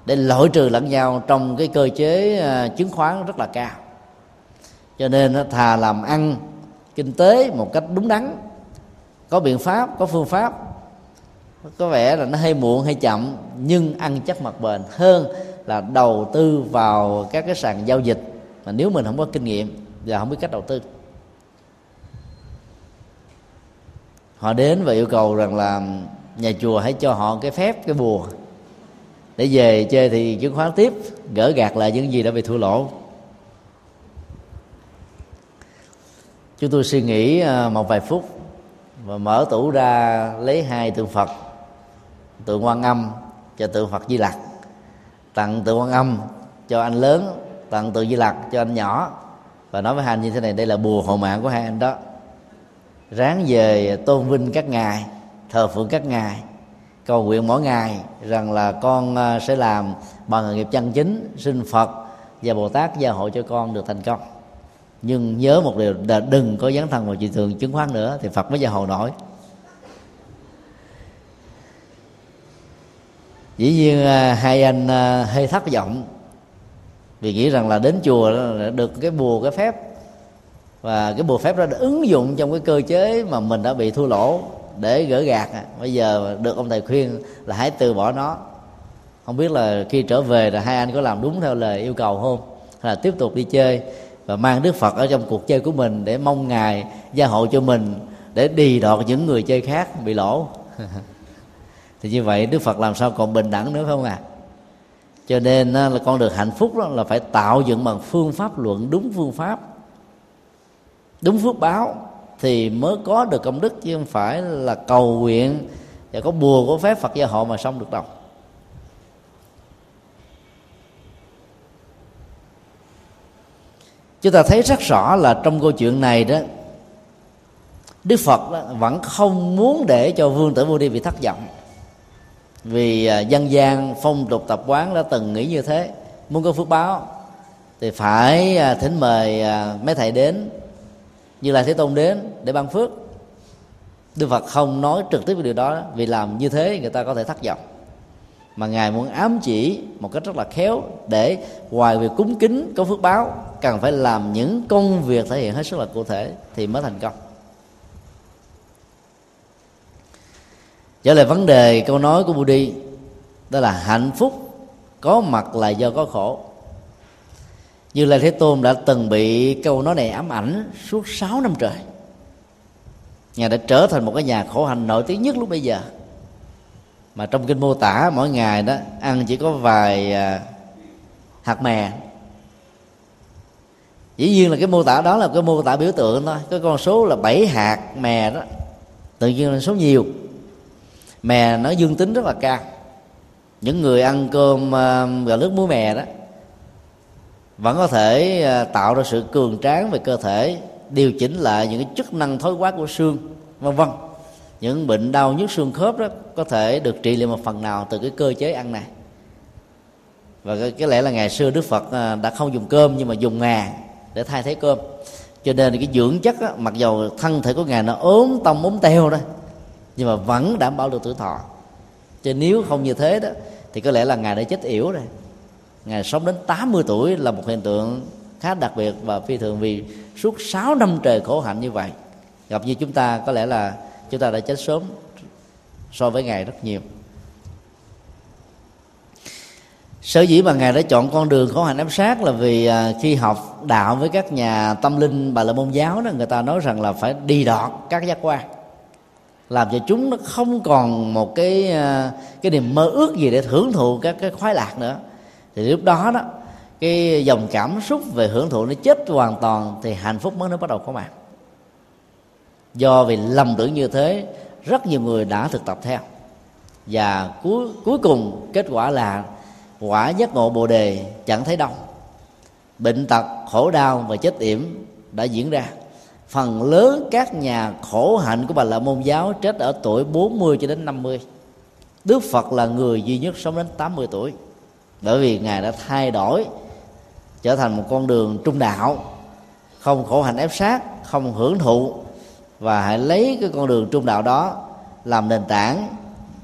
để loại trừ lẫn nhau trong cái cơ chế à, chứng khoán rất là cao. Cho nên thà làm ăn kinh tế một cách đúng đắn, có biện pháp, có phương pháp, có vẻ là nó hơi muộn hay chậm, nhưng ăn chắc mặt bền hơn là đầu tư vào các cái sàn giao dịch mà nếu mình không có kinh nghiệm và không biết cách đầu tư. Họ đến và yêu cầu rằng là nhà chùa hãy cho họ cái phép, cái bùa. Để về chơi thì chứng khoán tiếp, gỡ gạt lại những gì đã bị thua lỗ. Chúng tôi suy nghĩ à, một vài phút và mở tủ ra lấy hai tượng phật, tượng quan âm cho tượng phật di lặc. Tặng tượng quan âm cho anh lớn, tặng tượng di lặc cho anh nhỏ và nói với hai anh như thế này, đây là bùa hộ mạng của hai anh đó. Ráng về tôn vinh các ngài, thờ phượng các ngài. Cầu nguyện mỗi ngày rằng là con à, sẽ làm bằng nghề nghiệp chân chính xin phật và bồ tát gia hộ cho con được thành công. Nhưng nhớ một điều là đừng có dấn thân vào thị trường chứng khoán nữa, thì phật mới gia hộ nổi. Dĩ nhiên à, hai anh à, hơi thất vọng vì nghĩ rằng là đến chùa được cái bùa, cái phép. Và cái bùa phép đó đã ứng dụng trong cái cơ chế mà mình đã bị thua lỗ để gỡ gạt bây giờ được ông thầy khuyên là hãy từ bỏ nó. Không biết là khi trở về là hai anh có làm đúng theo lời yêu cầu không? Hay là tiếp tục đi chơi và mang đức phật ở trong cuộc chơi của mình để mong ngài gia hộ cho mình để đi đọt những người chơi khác bị lỗ? [LAUGHS] Thì như vậy đức phật làm sao còn bình đẳng nữa không à cho nên là con được hạnh phúc đó là phải tạo dựng bằng phương pháp luận đúng phương pháp đúng phước báo thì mới có được công đức chứ không phải là cầu nguyện và có bùa có phép phật gia hộ mà xong được đâu. Chúng ta thấy rất rõ là trong câu chuyện này đó đức phật đó, vẫn không muốn để cho vương tử vô đi bị thất vọng vì à, dân gian phong tục tập quán đã từng nghĩ như thế. Muốn có phước báo thì phải à, thỉnh mời à, mấy thầy đến, như là thế tôn đến để ban phước. Đức phật không nói trực tiếp về điều đó, vì làm như thế người ta có thể thất vọng. Mà ngài muốn ám chỉ một cách rất là khéo để ngoài việc cúng kính, có phước báo, cần phải làm những công việc thể hiện hết sức là cụ thể thì mới thành công. Trở lại vấn đề câu nói của Budi, đó là hạnh phúc có mặt là do có khổ. Như là thế tôn đã từng bị câu nói này ám ảnh suốt 6 năm trời. Ngài đã trở thành một cái nhà khổ hạnh nổi tiếng nhất lúc bây giờ. Mà trong kinh mô tả, mỗi ngày đó, ăn chỉ có vài à, hạt mè. Dĩ nhiên là cái mô tả đó là cái mô tả biểu tượng thôi. Cái con số là bảy hạt mè đó. Tự nhiên là số nhiều mè nó dương tính rất là cao. Những người ăn cơm gà nước muối mè đó vẫn có thể à, tạo ra sự cường tráng về cơ thể điều chỉnh lại những cái chức năng thói hóa của xương vân vân. Những bệnh đau nhức xương khớp đó có thể được trị liệu một phần nào từ cái cơ chế ăn này. Và cái, cái lẽ là ngày xưa đức phật à, đã không dùng cơm nhưng mà dùng ngà để thay thế cơm. Cho nên cái dưỡng chất á, mặc dầu thân thể của ngài nó ốm tông ốm teo đó nhưng mà vẫn đảm bảo được tuổi thọ. Chứ nếu không như thế đó, thì có lẽ là ngài đã chết yểu rồi. Ngài sống đến 80 tuổi là một hiện tượng khá đặc biệt và phi thường vì suốt 6 năm trời khổ hạnh như vậy. Gặp như chúng ta, có lẽ là chúng ta đã chết sớm so với ngài rất nhiều. Sở dĩ mà ngài đã chọn con đường khổ hạnh ám sát là vì à, khi học đạo với các nhà tâm linh bà la môn giáo đó, người ta nói rằng là phải đi đọt các giác quan làm cho chúng nó không còn một cái ờ, cái niềm mơ ước gì để hưởng thụ các cái khoái lạc nữa. Thì lúc đó đó, cái dòng cảm xúc về hưởng thụ nó chết hoàn toàn thì hạnh phúc mới nó bắt đầu có mặt. Do vì lầm tưởng như thế, rất nhiều người đã thực tập theo. Và cuối cuối cùng kết quả là quả giác ngộ bồ đề chẳng thấy đâu bệnh tật, khổ đau và chết yểm đã diễn ra phần lớn các nhà khổ hạnh của bà la môn giáo chết ở tuổi 40 cho đến 50 Đức Phật là người duy nhất sống đến 80 tuổi. Bởi vì ngài đã thay đổi, trở thành một con đường trung đạo, không khổ hạnh ép sát, không hưởng thụ, và hãy lấy cái con đường trung đạo đó làm nền tảng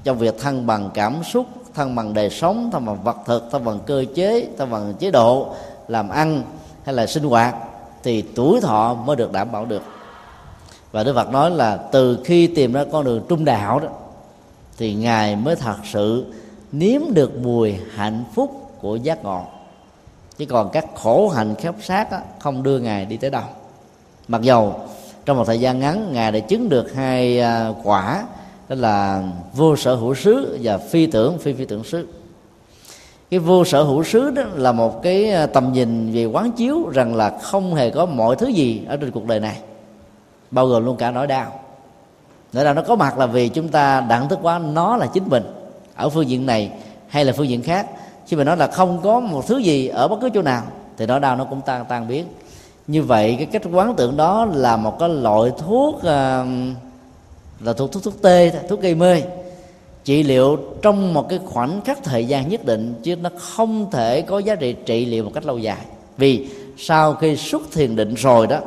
trong việc thăng bằng cảm xúc, thăng bằng đời sống, thăng bằng vật thực, thăng bằng cơ chế, thăng bằng chế độ làm ăn hay là sinh hoạt thì tuổi thọ mới được đảm bảo được. Và đức phật nói là từ khi tìm ra con đường trung đạo đó thì ngài mới thật sự nếm được mùi hạnh phúc của giác ngộ. Chứ còn các khổ hạnh khép sát đó, không đưa ngài đi tới đâu. Mặc dầu trong một thời gian ngắn ngài đã chứng được hai à, quả đó là vô sở hữu xứ và phi tưởng phi phi tưởng xứ cái vô sở hữu xứ đó là một cái à, tầm nhìn về quán chiếu rằng là không hề có mọi thứ gì ở trên cuộc đời này. Bao gồm luôn cả nỗi đau. Nỗi đau nó có mặt là vì chúng ta đặng thức quá nó là chính mình ở phương diện này hay là phương diện khác. Khi mà nói là không có một thứ gì ở bất cứ chỗ nào thì nỗi đau nó cũng tan tan biến. Như vậy cái cách quán tưởng đó là một cái loại thuốc uh, là thuốc thuốc thuốc tê thuốc gây mê trị liệu trong một cái khoảnh khắc thời gian nhất định chứ nó không thể có giá trị trị liệu một cách lâu dài. Vì sau khi xuất thiền định rồi đó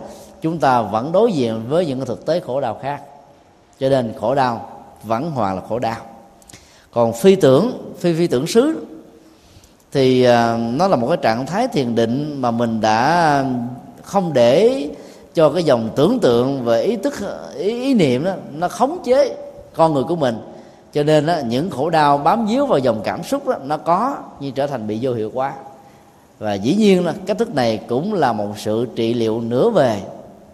chúng ta vẫn đối diện với những thực tế khổ đau khác. Cho nên khổ đau vẫn hoàn là khổ đau. Còn phi tưởng phi phi tưởng xứ thì à, nó là một cái trạng thái thiền định mà mình đã không để cho cái dòng tưởng tượng về ý thức ý, ý niệm đó nó khống chế con người của mình cho nên đó, những khổ đau bám víu vào dòng cảm xúc đó, nó có nhưng trở thành bị vô hiệu quá và dĩ nhiên là cách thức này cũng là một sự trị liệu nửa về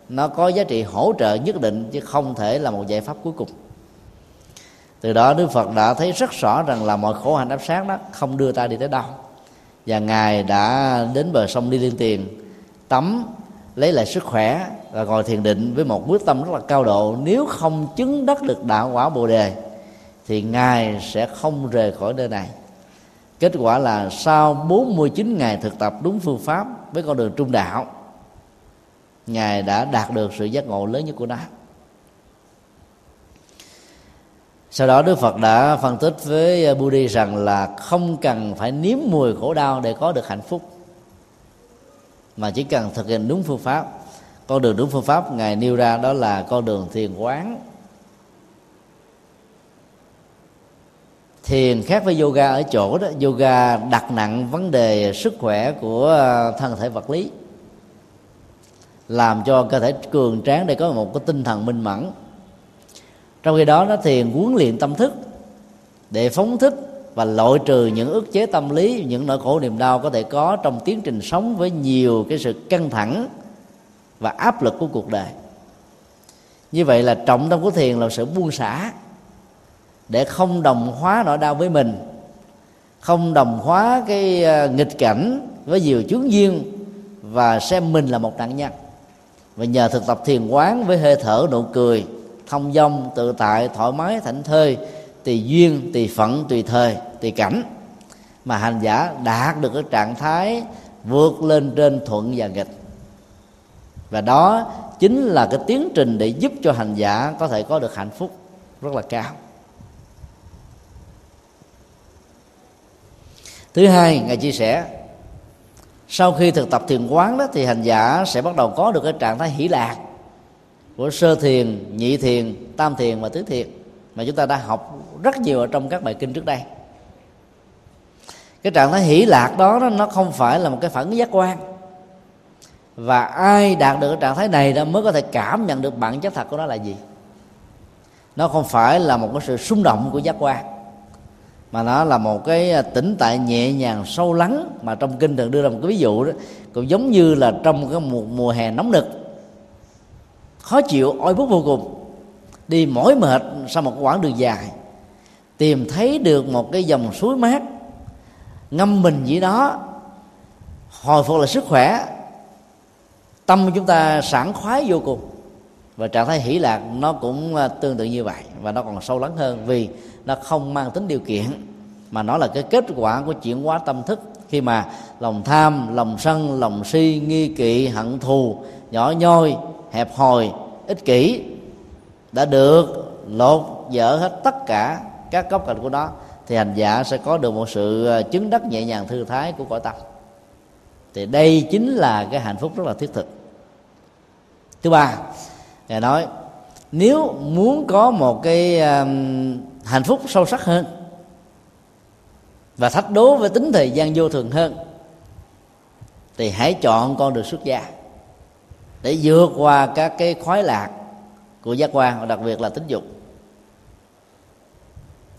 nó có giá trị hỗ trợ nhất định chứ không thể là một giải pháp cuối cùng. Từ đó đức phật đã thấy rất rõ rằng là mọi khổ hạnh áp sát đó không đưa ta đi tới đâu. Và ngài đã đến bờ sông đi liên tiền tắm lấy lại sức khỏe và ngồi thiền định với một quyết tâm rất là cao độ. Nếu không chứng đắc được đạo quả bồ đề thì ngài sẽ không rời khỏi nơi này. Kết quả là sau 49 ngày thực tập đúng phương pháp với con đường trung đạo, ngài đã đạt được sự giác ngộ lớn nhất của nó sau đó đức phật đã phân tích với Budi rằng là không cần phải nếm mùi khổ đau để có được hạnh phúc, mà chỉ cần thực hiện đúng phương pháp. Con đường đúng phương pháp ngài nêu ra đó là con đường thiền quán. Thiền khác với yoga ở chỗ đó, yoga đặt nặng vấn đề sức khỏe của ờ, thân thể vật lý. Làm cho cơ thể cường tráng để có một cái tinh thần minh mẫn. Trong khi đó nó thiền huấn luyện tâm thức để phóng thích và loại trừ những ức chế tâm lý, những nỗi khổ niềm đau có thể có trong tiến trình sống với nhiều cái sự căng thẳng và áp lực của cuộc đời. Như vậy là trọng tâm của thiền là sự buông xả để không đồng hóa nỗi đau với mình, không đồng hóa cái ờ, nghịch cảnh với nhiều chướng duyên và xem mình là một nạn nhân. Và nhờ thực tập thiền quán với hơi thở, nụ cười, thông dong, tự tại, thoải mái, thảnh thơi tùy duyên tùy phận, tùy thời tùy cảnh mà hành giả đạt được cái trạng thái vượt lên trên thuận và nghịch. Và đó chính là cái tiến trình để giúp cho hành giả có thể có được hạnh phúc rất là cao. Thứ hai, ngài chia sẻ, sau khi thực tập thiền quán đó, thì hành giả sẽ bắt đầu có được cái trạng thái hỷ lạc của sơ thiền, nhị thiền, tam thiền và tứ thiền mà chúng ta đã học rất nhiều ở trong các bài kinh trước đây. Cái trạng thái hỷ lạc đó nó không phải là một cái phản giác quan. Và ai đạt được cái trạng thái này đó mới có thể cảm nhận được bản chất thật của nó là gì. Nó không phải là một cái sự xung động của giác quan mà nó là một cái à, tĩnh tại nhẹ nhàng sâu lắng. Mà trong kinh thường đưa ra một cái ví dụ đó cũng giống như là trong cái mùa, mùa hè nóng nực. Khó chịu oi bức vô cùng. Đi mỏi mệt sau một quãng đường dài. Tìm thấy được một cái dòng suối mát ngâm mình dưới đó. Hồi phục lại sức khỏe. Tâm chúng ta sảng khoái vô cùng và trạng thái hỷ lạc nó cũng à, tương tự như vậy. Và nó còn sâu lắng hơn vì nó không mang tính điều kiện, mà nó là cái kết quả của chuyển hóa tâm thức. Khi mà lòng tham, lòng sân, lòng si, nghi kỵ, hận thù, nhỏ nhoi, hẹp hòi, ích kỷ đã được lột dở hết tất cả các góc cạnh của nó, thì hành giả sẽ có được một sự à, chứng đắc nhẹ nhàng thư thái của cõi tâm. Thì đây chính là cái hạnh phúc rất là thiết thực. Thứ ba ngài nói nếu muốn có một cái um, hạnh phúc sâu sắc hơn và thách đố với tính thời gian vô thường hơn thì hãy chọn con đường xuất gia để vượt qua các cái khoái lạc của giác quan và đặc biệt là tính dục.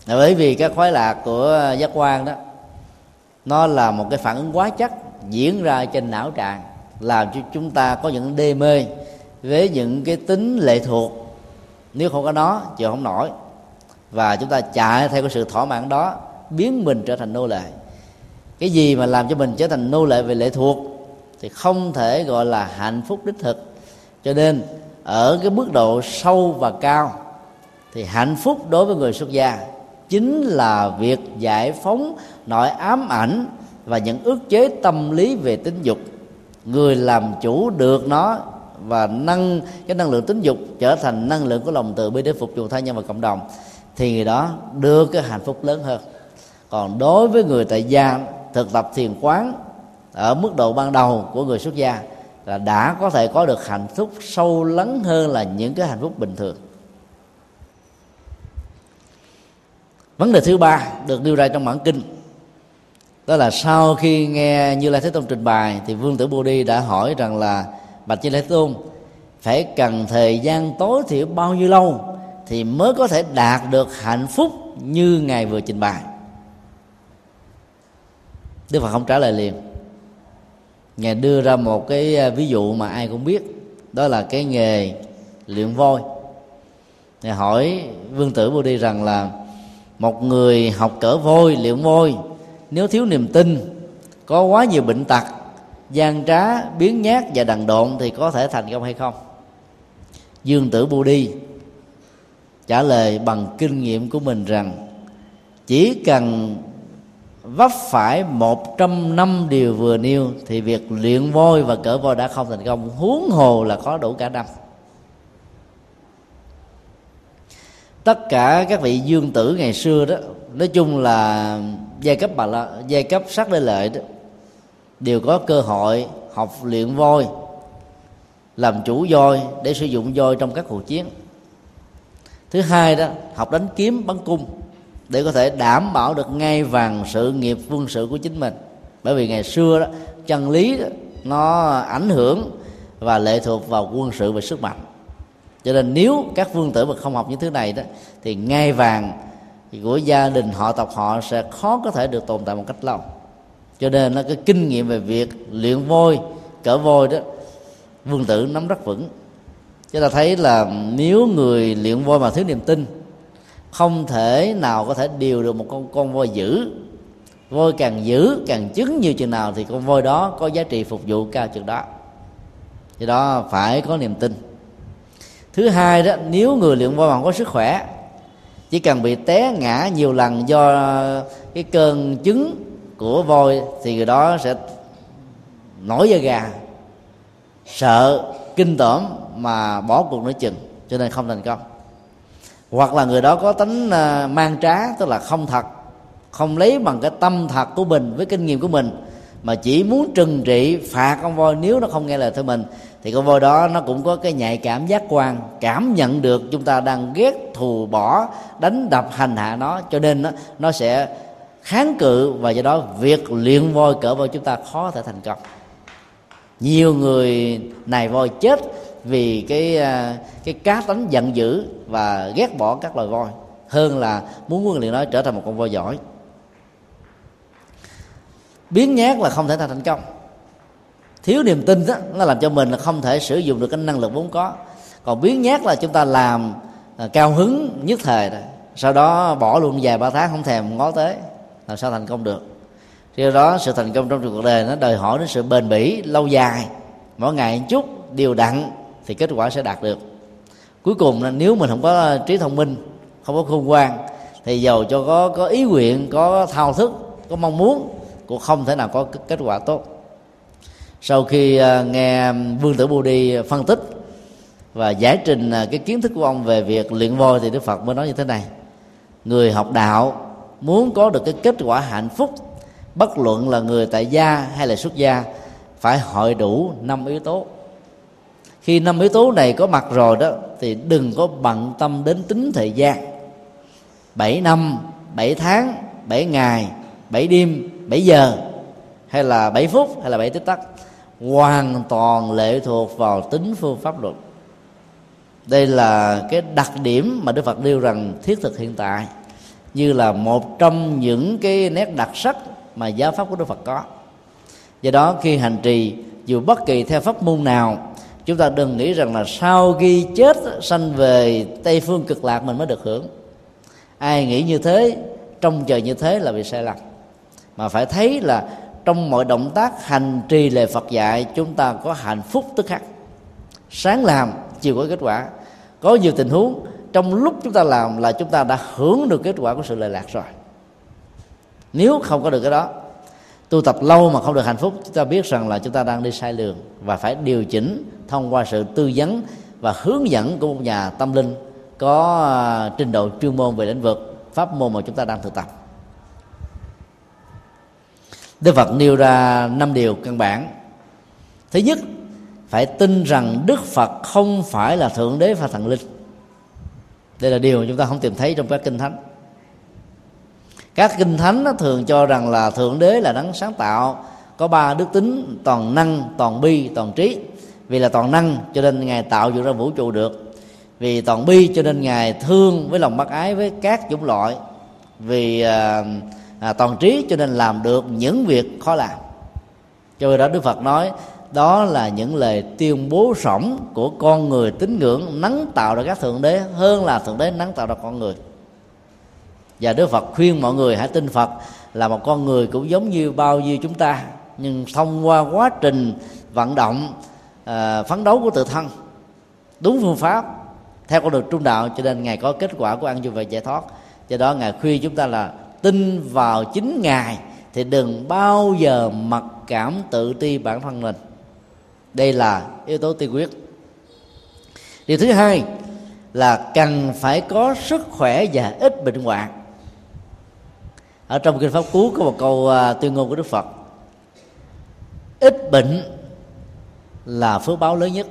Bởi vì các khoái lạc của giác quan đó nó là một cái phản ứng quá chất diễn ra trên não trạng làm cho chúng ta có những đê mê với những cái tính lệ thuộc, nếu không có nó, chịu không nổi. Và chúng ta chạy theo cái sự thỏa mãn đó, biến mình trở thành nô lệ. Cái gì mà làm cho mình trở thành nô lệ về lệ thuộc thì không thể gọi là hạnh phúc đích thực. Cho nên, ở cái mức độ sâu và cao thì hạnh phúc đối với người xuất gia chính là việc giải phóng nội ám ảnh và những ước chế tâm lý về tính dục. Người làm chủ được nó và nâng cái năng lượng tính dục trở thành năng lượng của lòng từ bi để phục vụ tha nhân và cộng đồng, thì người đó đưa cái hạnh phúc lớn hơn. Còn đối với người tại gia, thực tập thiền quán ở mức độ ban đầu của người xuất gia là đã có thể có được hạnh phúc sâu lắng hơn là những cái hạnh phúc bình thường. Vấn đề thứ ba được đưa ra trong bản kinh, đó là sau khi nghe như lai thế tôn trình bày thì vương tử bồ đi đã hỏi rằng là bạch như lai tôn, phải cần thời gian tối thiểu bao nhiêu lâu thì mới có thể đạt được hạnh phúc như ngài vừa trình bày? Đức phật không trả lời liền. Ngài đưa ra một cái à, ví dụ mà ai cũng biết, đó là cái nghề luyện voi. Ngài hỏi vương tử bồ đi rằng là, một người học cỡ voi, luyện voi, nếu thiếu niềm tin, có quá nhiều bệnh tật gian trá, biến nhát và đần độn thì có thể thành công hay không? Dương tử bù đi trả lời bằng kinh nghiệm của mình rằng, chỉ cần vấp phải một trăm năm điều vừa nêu thì việc luyện voi và cỡ voi đã không thành công. Huống hồ là có đủ cả năm. Tất cả các vị dương tử ngày xưa đó, nói chung là giai cấp bà la, giai cấp sắc lê lợi đó đều có cơ hội học luyện voi làm chủ voi để sử dụng voi trong các cuộc chiến. Thứ hai đó học đánh kiếm bắn cung để có thể đảm bảo được ngay vàng sự nghiệp quân sự của chính mình. Bởi vì ngày xưa đó chân lý đó, nó ảnh hưởng và lệ thuộc vào quân sự và sức mạnh. Cho nên nếu các vương tử mà không học những thứ này đó thì ngai vàng của gia đình họ tộc họ sẽ khó có thể được tồn tại một cách lâu cho nên nó cái kinh nghiệm về việc luyện voi cỡ voi đó, vương tử nắm rất vững. Chúng ta thấy là nếu người luyện voi mà thiếu niềm tin, không thể nào có thể điều được một con con voi dữ. Voi càng dữ, càng chứng nhiều chừng nào thì con voi đó có giá trị phục vụ cao chừng đó. Do đó phải có niềm tin. Thứ hai đó, nếu người luyện voi mà có sức khỏe, chỉ cần bị té ngã nhiều lần do cái cơn chứng của voi thì người đó sẽ nổi da gà sợ kinh tởm mà bỏ cuộc nói chừng cho nên không thành công. Hoặc là người đó có tính à, mang trá tức là không thật không lấy bằng cái tâm thật của mình với kinh nghiệm của mình mà chỉ muốn trừng trị phạt con voi nếu nó không nghe lời theo mình thì con voi đó nó cũng có cái nhạy cảm giác quan cảm nhận được chúng ta đang ghét thù bỏ đánh đập hành hạ nó cho nên nó, nó sẽ kháng cự và do đó việc luyện voi cỡ voi chúng ta khó thể thành công. Nhiều người này voi chết vì cái à, cái cá tánh giận dữ và ghét bỏ các loài voi, hơn là muốn huấn luyện nó trở thành một con voi giỏi. Biến nhát là không thể thành thành công. Thiếu niềm tin đó nó làm cho mình là không thể sử dụng được cái năng lực vốn có. Còn biến nhát là chúng ta làm à, cao hứng nhất thời rồi sau đó bỏ luôn vài ba tháng không thèm ngó tới làm sao thành công được. Do đó, sự thành công trong cuộc đời nó đòi hỏi đến sự bền bỉ lâu dài. Mỗi ngày một chút, điều đặn thì kết quả sẽ đạt được. Cuối cùng là nếu mình không có trí thông minh, không có khôn ngoan, thì giàu cho có có ý nguyện, có thao thức, có mong muốn, cũng không thể nào có kết quả tốt. Sau khi à, nghe vương tử bồ đi phân tích và giải trình à, cái kiến thức của ông về việc luyện voi thì đức phật mới nói như thế này. Người học đạo muốn có được cái kết quả hạnh phúc, bất luận là người tại gia hay là xuất gia, phải hội đủ năm yếu tố. Khi năm yếu tố này có mặt rồi đó, thì đừng có bận tâm đến tính thời gian. 7 năm 7 tháng 7 ngày 7 đêm 7 giờ, hay là 7 phút, hay là 7 tích tắc, hoàn toàn lệ thuộc vào tính phương pháp luật. Đây là cái đặc điểm mà đức phật nêu rằng thiết thực hiện tại như là một trong những cái nét đặc sắc mà giáo pháp của đức phật có. Do đó, khi hành trì, dù bất kỳ theo pháp môn nào, chúng ta đừng nghĩ rằng là sau khi chết sanh về tây phương cực lạc mình mới được hưởng. Ai nghĩ như thế, trông chờ như thế là bị sai lầm. Mà phải thấy là trong mọi động tác hành trì lời Phật dạy, chúng ta có hạnh phúc tức khắc. Sáng làm, chiều có kết quả. Có nhiều tình huống trong lúc chúng ta làm là chúng ta đã hưởng được kết quả của sự lệ lạc rồi. Nếu không có được cái đó, tu tập lâu mà không được hạnh phúc, chúng ta biết rằng là chúng ta đang đi sai đường và phải điều chỉnh thông qua sự tư vấn và hướng dẫn của một nhà tâm linh có à, trình độ chuyên môn về lĩnh vực pháp môn mà chúng ta đang thực tập. Đức Phật nêu ra năm điều căn bản. Thứ nhất, Phải tin rằng Đức Phật không phải là Thượng Đế và Thần Linh. Đây là điều mà chúng ta không tìm thấy trong các kinh thánh. Các kinh thánh nó thường cho rằng là Thượng Đế là đấng sáng tạo Có ba đức tính toàn năng, toàn bi, toàn trí. Vì là toàn năng cho nên Ngài tạo dựng ra vũ trụ được. Vì toàn bi cho nên Ngài thương với lòng bác ái với các chủng loại. Vì à, à, toàn trí cho nên làm được những việc khó làm. Cho nên đó đức phật nói đó là những lời tuyên bố rỗng của con người tín ngưỡng nắng tạo ra các thượng đế hơn là thượng đế nắng tạo ra con người. Và đức phật khuyên mọi người hãy tin phật là một con người cũng giống như bao nhiêu chúng ta nhưng thông qua quá trình vận động à, phấn đấu của tự thân đúng phương pháp theo con đường trung đạo cho nên ngài có kết quả của ăn vui và giải thoát. Do đó ngài khuyên chúng ta là tin vào chính ngài thì đừng bao giờ mặc cảm tự ti bản thân mình đây là yếu tố tiên quyết. Điều thứ hai là cần phải có sức khỏe và ít bệnh hoạn. Ở trong kinh pháp cú có một câu à, tuyên ngôn của đức phật. Ít bệnh là phước báo lớn nhất,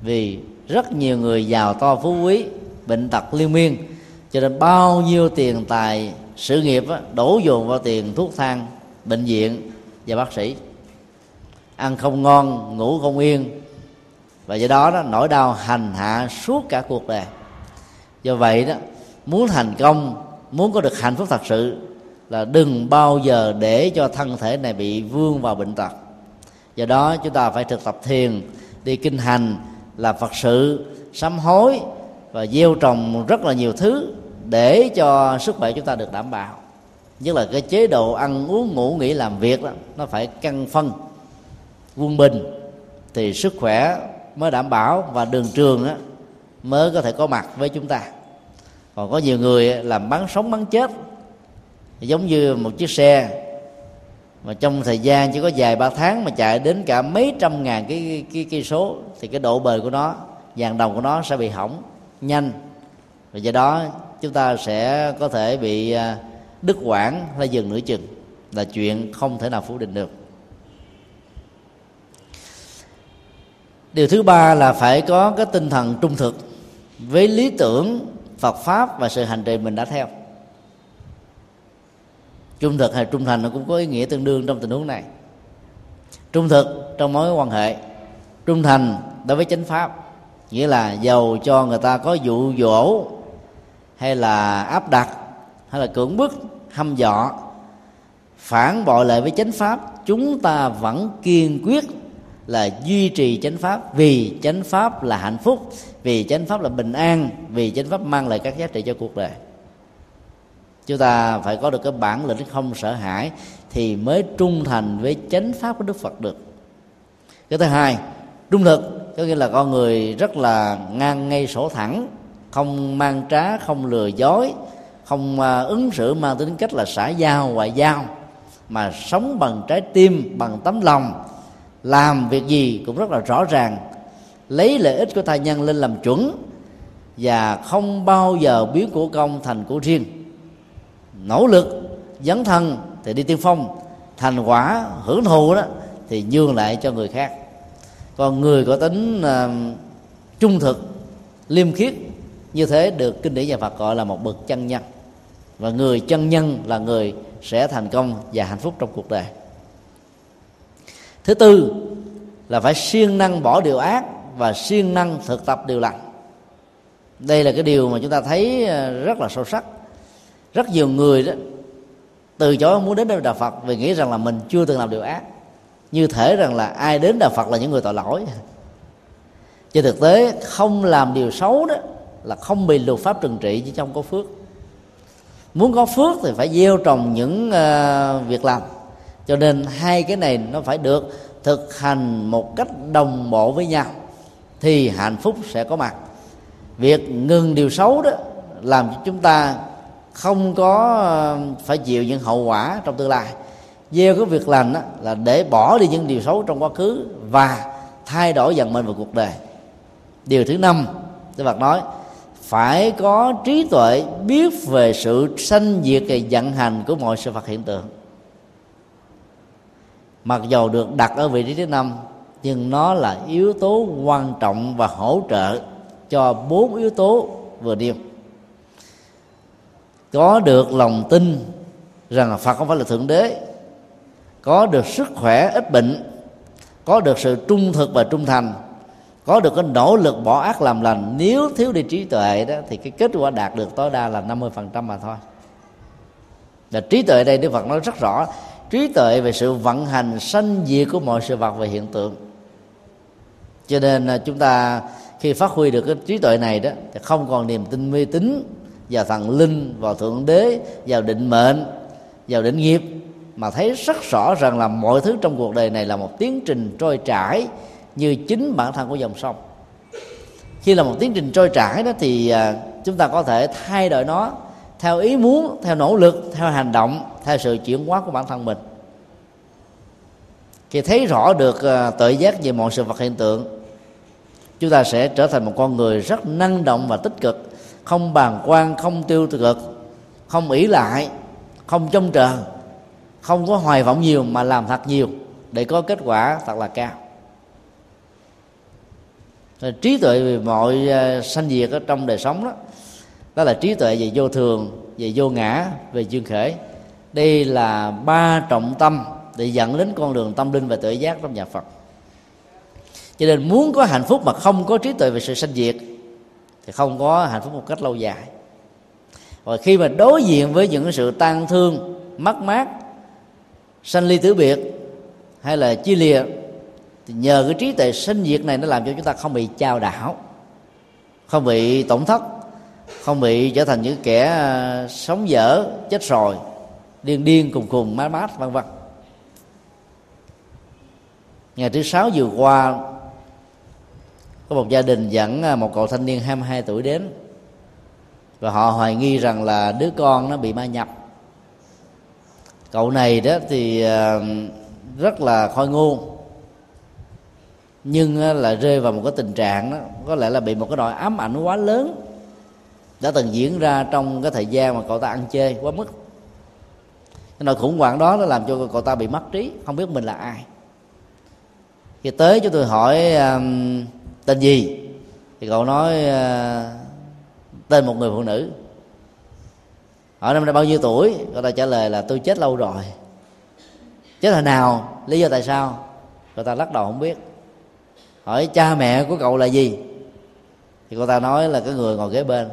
vì rất nhiều người giàu to phú quý, bệnh tật liên miên, cho nên bao nhiêu tiền tài, sự nghiệp đổ dồn vào tiền thuốc thang, bệnh viện và bác sĩ ăn không ngon, ngủ không yên. Và do đó đó, nỗi đau hành hạ suốt cả cuộc đời. Do vậy đó, muốn thành công, muốn có được hạnh phúc thật sự là đừng bao giờ để cho thân thể này bị vương vào bệnh tật. Do đó, chúng ta phải thực tập thiền, đi kinh hành, làm phật sự, sám hối và gieo trồng rất là nhiều thứ để cho sức khỏe chúng ta được đảm bảo. Nhất là cái chế độ ăn uống, ngủ, nghỉ, làm việc đó, nó phải cân phân quân bình thì sức khỏe mới đảm bảo và đường trường á, mới có thể có mặt với chúng ta. Còn có nhiều người làm bắn sống bắn chết. Giống như một chiếc xe mà trong thời gian chỉ có vài ba tháng mà chạy đến cả mấy trăm ngàn cái cái cây số thì cái độ bền của nó vàng đồng của nó sẽ bị hỏng nhanh. Và do đó chúng ta sẽ có thể bị à, đứt quãng hay dừng nửa chừng. Là chuyện không thể nào phủ định được. Điều thứ ba là phải có cái tinh thần trung thực với lý tưởng phật pháp và sự hành trì mình đã theo. Trung thực hay trung thành nó cũng có ý nghĩa tương đương trong tình huống này. Trung thực trong mối quan hệ, trung thành đối với chánh pháp, nghĩa là giàu cho người ta có dụ dỗ hay là áp đặt hay là cưỡng bức, hăm dọ phản bội lại với chánh pháp, chúng ta vẫn kiên quyết là duy trì chánh pháp. Vì chánh pháp là hạnh phúc, vì chánh pháp là bình an, vì chánh pháp mang lại các giá trị cho cuộc đời. Chúng ta phải có được cái bản lĩnh không sợ hãi thì mới trung thành với chánh pháp của đức phật được. Cái thứ hai, trung thực, có nghĩa là con người rất là ngang ngay sổ thẳng, không mang trá, không lừa dối, không à, ứng xử mang tính cách là xã giao, ngoại giao, mà sống bằng trái tim, bằng tấm lòng làm việc gì cũng rất là rõ ràng. Lấy lợi ích của thai nhân lên làm chuẩn và không bao giờ biến của công thành của riêng. Nỗ lực dấn thân thì đi tiên phong thành quả hưởng thụ đó thì nhường lại cho người khác. Còn người có tính uh, trung thực liêm khiết như thế được kinh điển nhà Phật gọi là một bậc chân nhân. Và người chân nhân là người sẽ thành công và hạnh phúc trong cuộc đời thứ tư là phải siêng năng bỏ điều ác và siêng năng thực tập điều lành. Đây là cái điều mà chúng ta thấy ờ, rất là sâu sắc. Rất nhiều người đó từ chối muốn đến đây đạo Phật vì nghĩ rằng là mình chưa từng làm điều ác. Như thể rằng là ai đến đạo Phật là những người tội lỗi. Trên thực tế không làm điều xấu đó là không bị luật pháp trừng trị chỉ trong có phước. Muốn có phước thì phải gieo trồng những uh, việc làm cho nên hai cái này nó phải được thực hành một cách đồng bộ với nhau, thì hạnh phúc sẽ có mặt. Việc ngừng điều xấu đó làm cho chúng ta không có ờ, phải chịu những hậu quả trong tương lai. Gieo cái việc lành đó là để bỏ đi những điều xấu trong quá khứ và thay đổi dần mình vào cuộc đời. Điều thứ năm, Đức Phật nói, phải có trí tuệ biết về sự sanh diệt và vận hành của mọi sự vật hiện tượng mặc dầu được đặt ở vị trí thứ năm, nhưng nó là yếu tố quan trọng và hỗ trợ cho bốn yếu tố vừa nêu. Có được lòng tin rằng là phật không phải là thượng đế, có được sức khỏe ít bệnh, có được sự trung thực và trung thành, có được cái nỗ lực bỏ ác làm lành, nếu thiếu đi trí tuệ đó, thì cái kết quả đạt được tối đa là 50% mà thôi. Là trí tuệ đây Đức Phật nói rất rõ trí tuệ về sự vận hành sanh diệt của mọi sự vật và hiện tượng. Cho nên là chúng ta khi phát huy được cái trí tuệ này đó, thì không còn niềm tin mê tín vào thần linh, vào thượng đế, vào định mệnh, vào định nghiệp, mà thấy rất rõ rằng là mọi thứ trong cuộc đời này là một tiến trình trôi chảy như chính bản thân của dòng sông. Khi là một tiến trình trôi chảy đó thì à, chúng ta có thể thay đổi nó theo ý muốn, theo nỗ lực, theo hành động, theo sự chuyển hóa của bản thân mình. Khi thấy rõ được ờ, tự giác về mọi sự vật hiện tượng, chúng ta sẽ trở thành một con người rất năng động và tích cực, không bàng quan, không tiêu cực, không ỷ lại, không trông chờ, không có hoài vọng nhiều mà làm thật nhiều để có kết quả thật là cao. Trí tuệ về mọi ờ, sanh diệt ở trong đời sống đó đó là trí tuệ về vô thường, về vô ngã, về duyên khởi. Đây là ba trọng tâm để dẫn đến con đường tâm linh và tự giác trong nhà Phật. Cho nên muốn có hạnh phúc mà không có trí tuệ về sự sanh diệt, thì không có hạnh phúc một cách lâu dài. Và khi mà đối diện với những sự tan thương, mất mát, sanh ly tử biệt hay là chia lìa, thì nhờ cái trí tuệ sinh diệt này nó làm cho chúng ta không bị trao đảo, không bị tổn thất không bị trở thành những kẻ à, sống dở, chết rồi, điên điên cùng cùng mát mát, vân vân. Ngày thứ sáu vừa qua, có một gia đình dẫn à, một cậu thanh niên 22 tuổi đến. Và họ hoài nghi rằng là đứa con nó bị ma nhập. Cậu này đó thì à, rất là khôi ngu nhưng là rơi vào một cái tình trạng đó, có lẽ là bị một cái nỗi ám ảnh quá lớn đã từng diễn ra trong cái thời gian mà cậu ta ăn chơi quá mức. Cái nỗi khủng hoảng đó nó làm cho cậu ta bị mất trí không biết mình là ai. Khi tới chúng tôi hỏi um, tên gì? Thì cậu nói uh, tên một người phụ nữ. Hỏi năm nay bao nhiêu tuổi? Cậu ta trả lời là tôi chết lâu rồi. Chết hồi nào? Lý do tại sao? Cậu ta lắc đầu không biết. Hỏi cha mẹ của cậu là gì? Thì cậu ta nói là cái người ngồi kế bên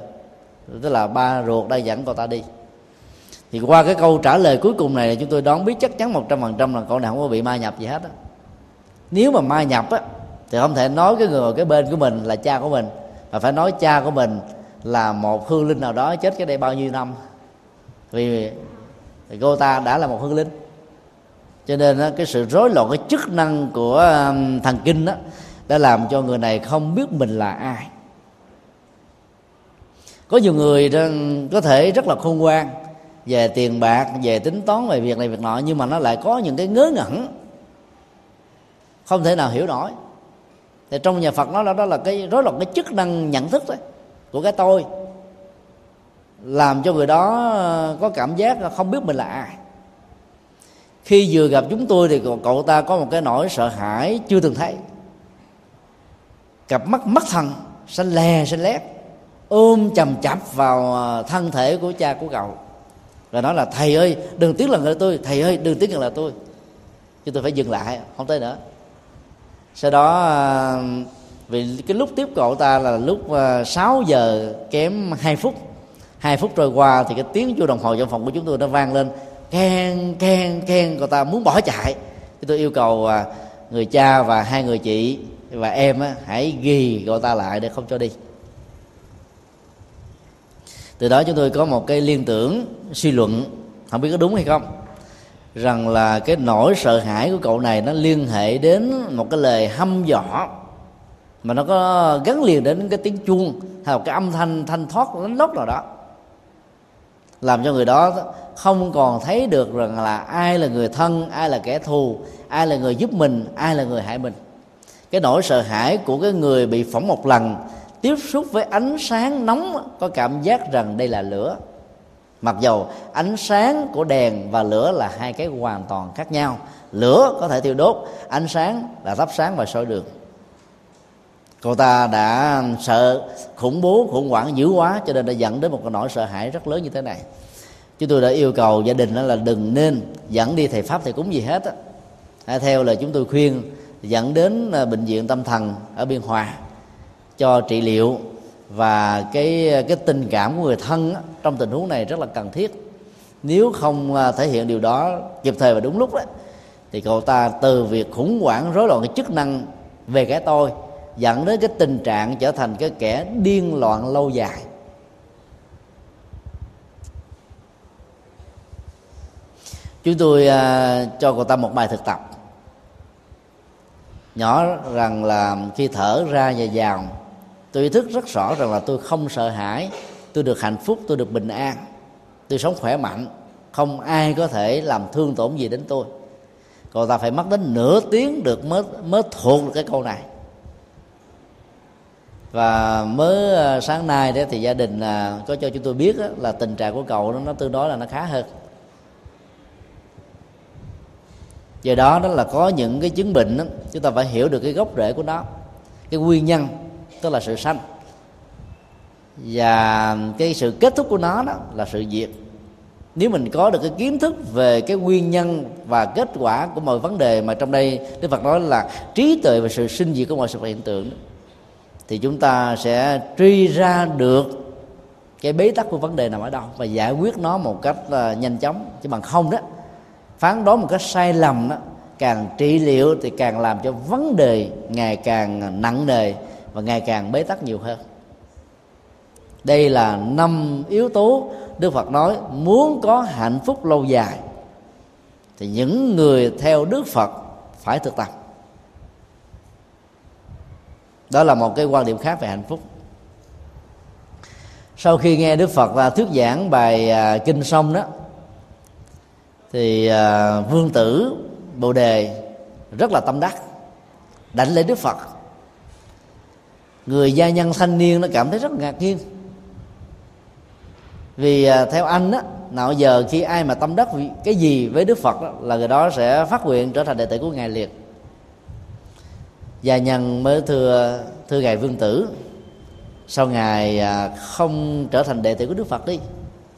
tức là ba ruột đang dẫn cậu ta đi. Thì qua cái câu trả lời cuối cùng này chúng tôi đoán biết chắc chắn một trăm phần trăm là cậu này không có bị ma nhập gì hết á. Nếu mà ma nhập á, thì không thể nói cái người cái bên của mình là cha của mình, mà phải nói cha của mình là một hương linh nào đó chết cái đây bao nhiêu năm. Vì thì cô ta đã là một hương linh. Cho nên cái sự rối loạn, cái chức năng của thần kinh đó đã làm cho người này không biết mình là ai có nhiều người có thể rất là khôn ngoan về tiền bạc, về tính toán về việc này việc nọ, nhưng mà nó lại có những cái ngớ ngẩn, không thể nào hiểu nổi. Thì trong nhà Phật nó đó là cái, rối loạn cái chức năng nhận thức đấy của cái tôi, làm cho người đó ờ, có cảm giác không biết mình là ai. Khi vừa gặp chúng tôi thì cậu ta có một cái nỗi sợ hãi chưa từng thấy. Cặp mắt mắt thần, xanh lè, xanh lét ôm chầm chập vào à, thân thể của cha của cậu. Và nói là thầy ơi đừng tiếc lần là tôi thầy ơi đừng tiếc lần là tôi. Chứ tôi phải dừng lại không tới nữa. Sau đó à, vì cái lúc tiếp cậu ta là lúc à, 6 giờ kém 2 phút. 2 phút trôi qua thì cái tiếng chuông đồng hồ trong phòng của chúng tôi nó vang lên. Khen khen khen cậu ta muốn bỏ chạy. Thì tôi yêu cầu người cha và hai người chị và em á, hãy ghi cậu ta lại để không cho đi từ đó chúng tôi có một cái liên tưởng, suy luận, không biết có đúng hay không, rằng là cái nỗi sợ hãi của cậu này nó liên hệ đến một cái lời hăm dọa, mà nó có gắn liền đến cái tiếng chuông hay là cái âm thanh thanh thoát lánh lót nào đó. Làm cho người đó không còn thấy được rằng là ai là người thân, ai là kẻ thù, ai là người giúp mình, ai là người hại mình. Cái nỗi sợ hãi của cái người bị phỏng một lần tiếp xúc với ánh sáng nóng có cảm giác rằng đây là lửa. Mặc dầu ánh sáng của đèn và lửa là hai cái hoàn toàn khác nhau, lửa có thể thiêu đốt, ánh sáng là thắp sáng và soi đường. Cô ta đã sợ khủng bố, khủng hoảng dữ quá cho nên đã dẫn đến một cái nỗi sợ hãi rất lớn như thế này. Chúng tôi đã yêu cầu gia đình đó là đừng nên dẫn đi thầy pháp thầy cúng gì hết á. Theo lời chúng tôi khuyên, dẫn đến à, bệnh viện tâm thần ở biên hòa cho trị liệu và cái cái tình cảm của người thân á, trong tình huống này rất là cần thiết. Nếu không à, thể hiện điều đó kịp thời và đúng lúc đó, thì cậu ta từ việc khủng hoảng rối loạn cái chức năng về cái tôi dẫn đến cái tình trạng trở thành cái kẻ điên loạn lâu dài. Chúng tôi uh, cho cậu ta một bài thực tập. Nhỏ rằng là khi thở ra và vào tôi ý thức rất rõ rằng là tôi không sợ hãi. Tôi được hạnh phúc tôi được bình an. Tôi sống khỏe mạnh. Không ai có thể làm thương tổn gì đến tôi. Còn ta phải mất đến nửa tiếng được mới mới thuộc được cái câu này. Và mới ờ, sáng nay đấy thì gia đình ờ, có cho chúng tôi biết là tình trạng của cậu nó, nó tương đối là nó khá hơn. Do đó đó là có những cái chứng bệnh đó, chúng ta phải hiểu được cái gốc rễ của nó cái nguyên nhân tức là sự sanh. Và cái sự kết thúc của nó đó là sự diệt. Nếu mình có được cái kiến thức về cái nguyên nhân và kết quả của mọi vấn đề mà trong đây Đức Phật nói là trí tuệ và sự sinh diệt của mọi sự hiện tượng đó, thì chúng ta sẽ truy ra được cái bế tắc của vấn đề nằm ở đâu và giải quyết nó một cách uh, nhanh chóng. Chứ bằng không đó phán đoán một cách sai lầm đó càng trị liệu thì càng làm cho vấn đề ngày càng nặng nề và ngày càng bế tắc nhiều hơn. Đây là năm yếu tố đức phật nói muốn có hạnh phúc lâu dài, thì những người theo đức phật phải thực tập. Đó là một cái quan điểm khác về hạnh phúc. Sau khi nghe đức phật là thuyết giảng bài à, kinh xong đó, thì à, vương tử bồ đề rất là tâm đắc, đảnh lễ đức phật người gia nhân thanh niên nó cảm thấy rất ngạc nhiên. Vì à, theo anh á nào giờ khi ai mà tâm đắc cái gì với đức phật đó, là người đó sẽ phát nguyện trở thành đệ tử của ngài liệt gia nhân mới thưa thưa ngài vương tử sau ngài à, không trở thành đệ tử của đức phật đi?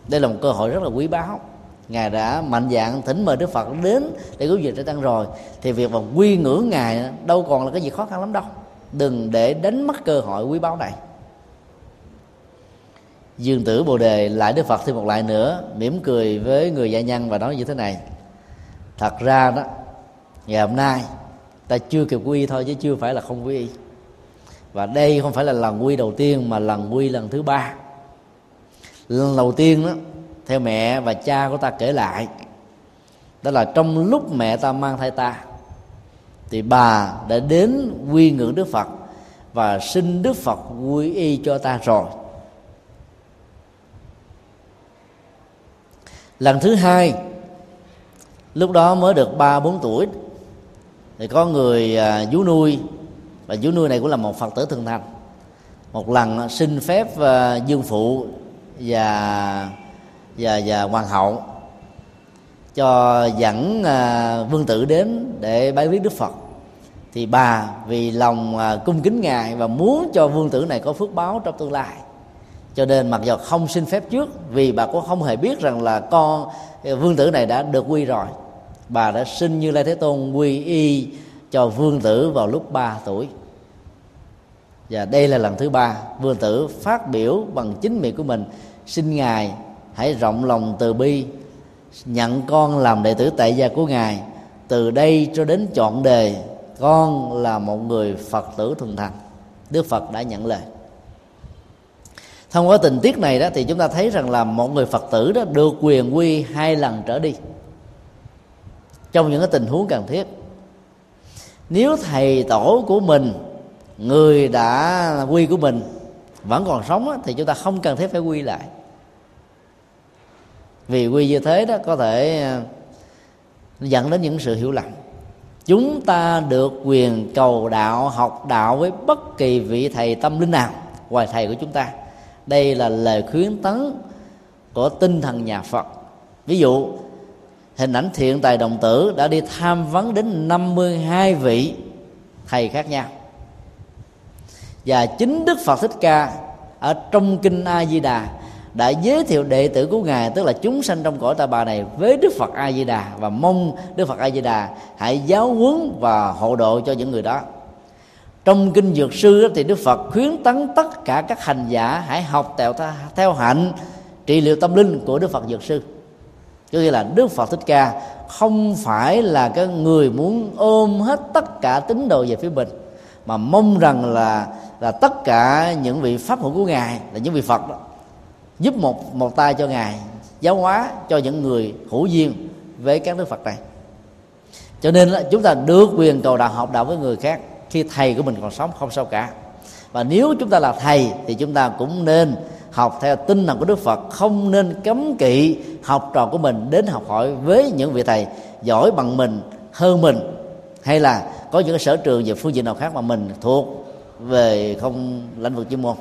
Đây là một cơ hội rất là quý báu. Ngài đã mạnh dạng thỉnh mời đức phật đến để cứu việc cho tăng rồi. Thì việc mà quy ngưỡng ngài đâu còn là cái gì khó khăn lắm đâu đừng để đánh mất cơ hội quý báu này. Dương tử bồ đề lại đức phật thêm một lại nữa, mỉm cười với người gia nhân và nói như thế này. Thật ra đó, ngày hôm nay, ta chưa kịp quy thôi chứ chưa phải là không quy. Và đây không phải là lần quy đầu tiên mà lần quy lần thứ ba. Lần đầu tiên đó, theo mẹ và cha của ta kể lại, đó là trong lúc mẹ ta mang thai ta thì bà đã đến quy ngưỡng đức phật và xin đức phật quy y cho ta rồi. Lần thứ hai, lúc đó mới được ba bốn tuổi, thì có người à, vú nuôi, và vú nuôi này cũng là một phật tử thường thành. Một lần xin phép à, dương phụ và và và hoàng hậu cho dẫn à, vương tử đến để bái viết đức phật. Thì bà vì lòng à, cung kính ngài và muốn cho vương tử này có phước báo trong tương lai. Cho nên mặc dù không xin phép trước vì bà cũng không hề biết rằng là con à, vương tử này đã được quy rồi. Bà đã sinh như lai thế tôn quy y cho vương tử vào lúc 3 tuổi. Và đây là lần thứ ba vương tử phát biểu bằng chính miệng của mình. Xin ngài hãy rộng lòng từ bi nhận con làm đệ tử tại gia của ngài. Từ đây cho đến chọn đề con là một người phật tử thuần thành đức phật đã nhận lời. Thông qua tình tiết này đó thì chúng ta thấy rằng là một người phật tử đó được quyền quy hai lần trở đi. Trong những cái tình huống cần thiết. Nếu thầy tổ của mình người đã quy của mình vẫn còn sống đó, thì chúng ta không cần thiết phải quy lại vì quy như thế đó có thể à, dẫn đến những sự hiểu lầm. Chúng ta được quyền cầu đạo, học đạo với bất kỳ vị thầy tâm linh nào ngoài thầy của chúng ta. Đây là lời khuyến tấn của tinh thần nhà phật. Ví dụ, hình ảnh thiện tài đồng tử đã đi tham vấn đến 52 vị thầy khác nhau. Và chính đức phật thích ca ở trong kinh a di đà đã giới thiệu đệ tử của ngài, tức là chúng sanh trong cõi ta bà này, với đức phật a di đà và mong đức phật a di đà hãy giáo huấn và hộ độ cho những người đó. Trong kinh dược sư thì đức phật khuyến tấn tất cả các hành giả hãy học theo theo hạnh trị liệu tâm linh của đức phật dược sư. Có nghĩa là đức phật thích ca không phải là cái người muốn ôm hết tất cả tín đồ về phía mình, mà mong rằng là là tất cả những vị pháp hữu của ngài, là những vị phật đó giúp một một tay cho ngài, giáo hóa cho những người hữu duyên với các đức phật này. Cho nên là chúng ta được quyền cầu đạo học đạo với người khác khi thầy của mình còn sống không sao cả. Và nếu chúng ta là thầy thì chúng ta cũng nên học theo tinh thần của đức phật, không nên cấm kỵ học trò của mình đến học hỏi với những vị thầy giỏi bằng mình, hơn mình, hay là có những sở trường về phương diện nào khác mà mình thuộc về không lĩnh vực chuyên môn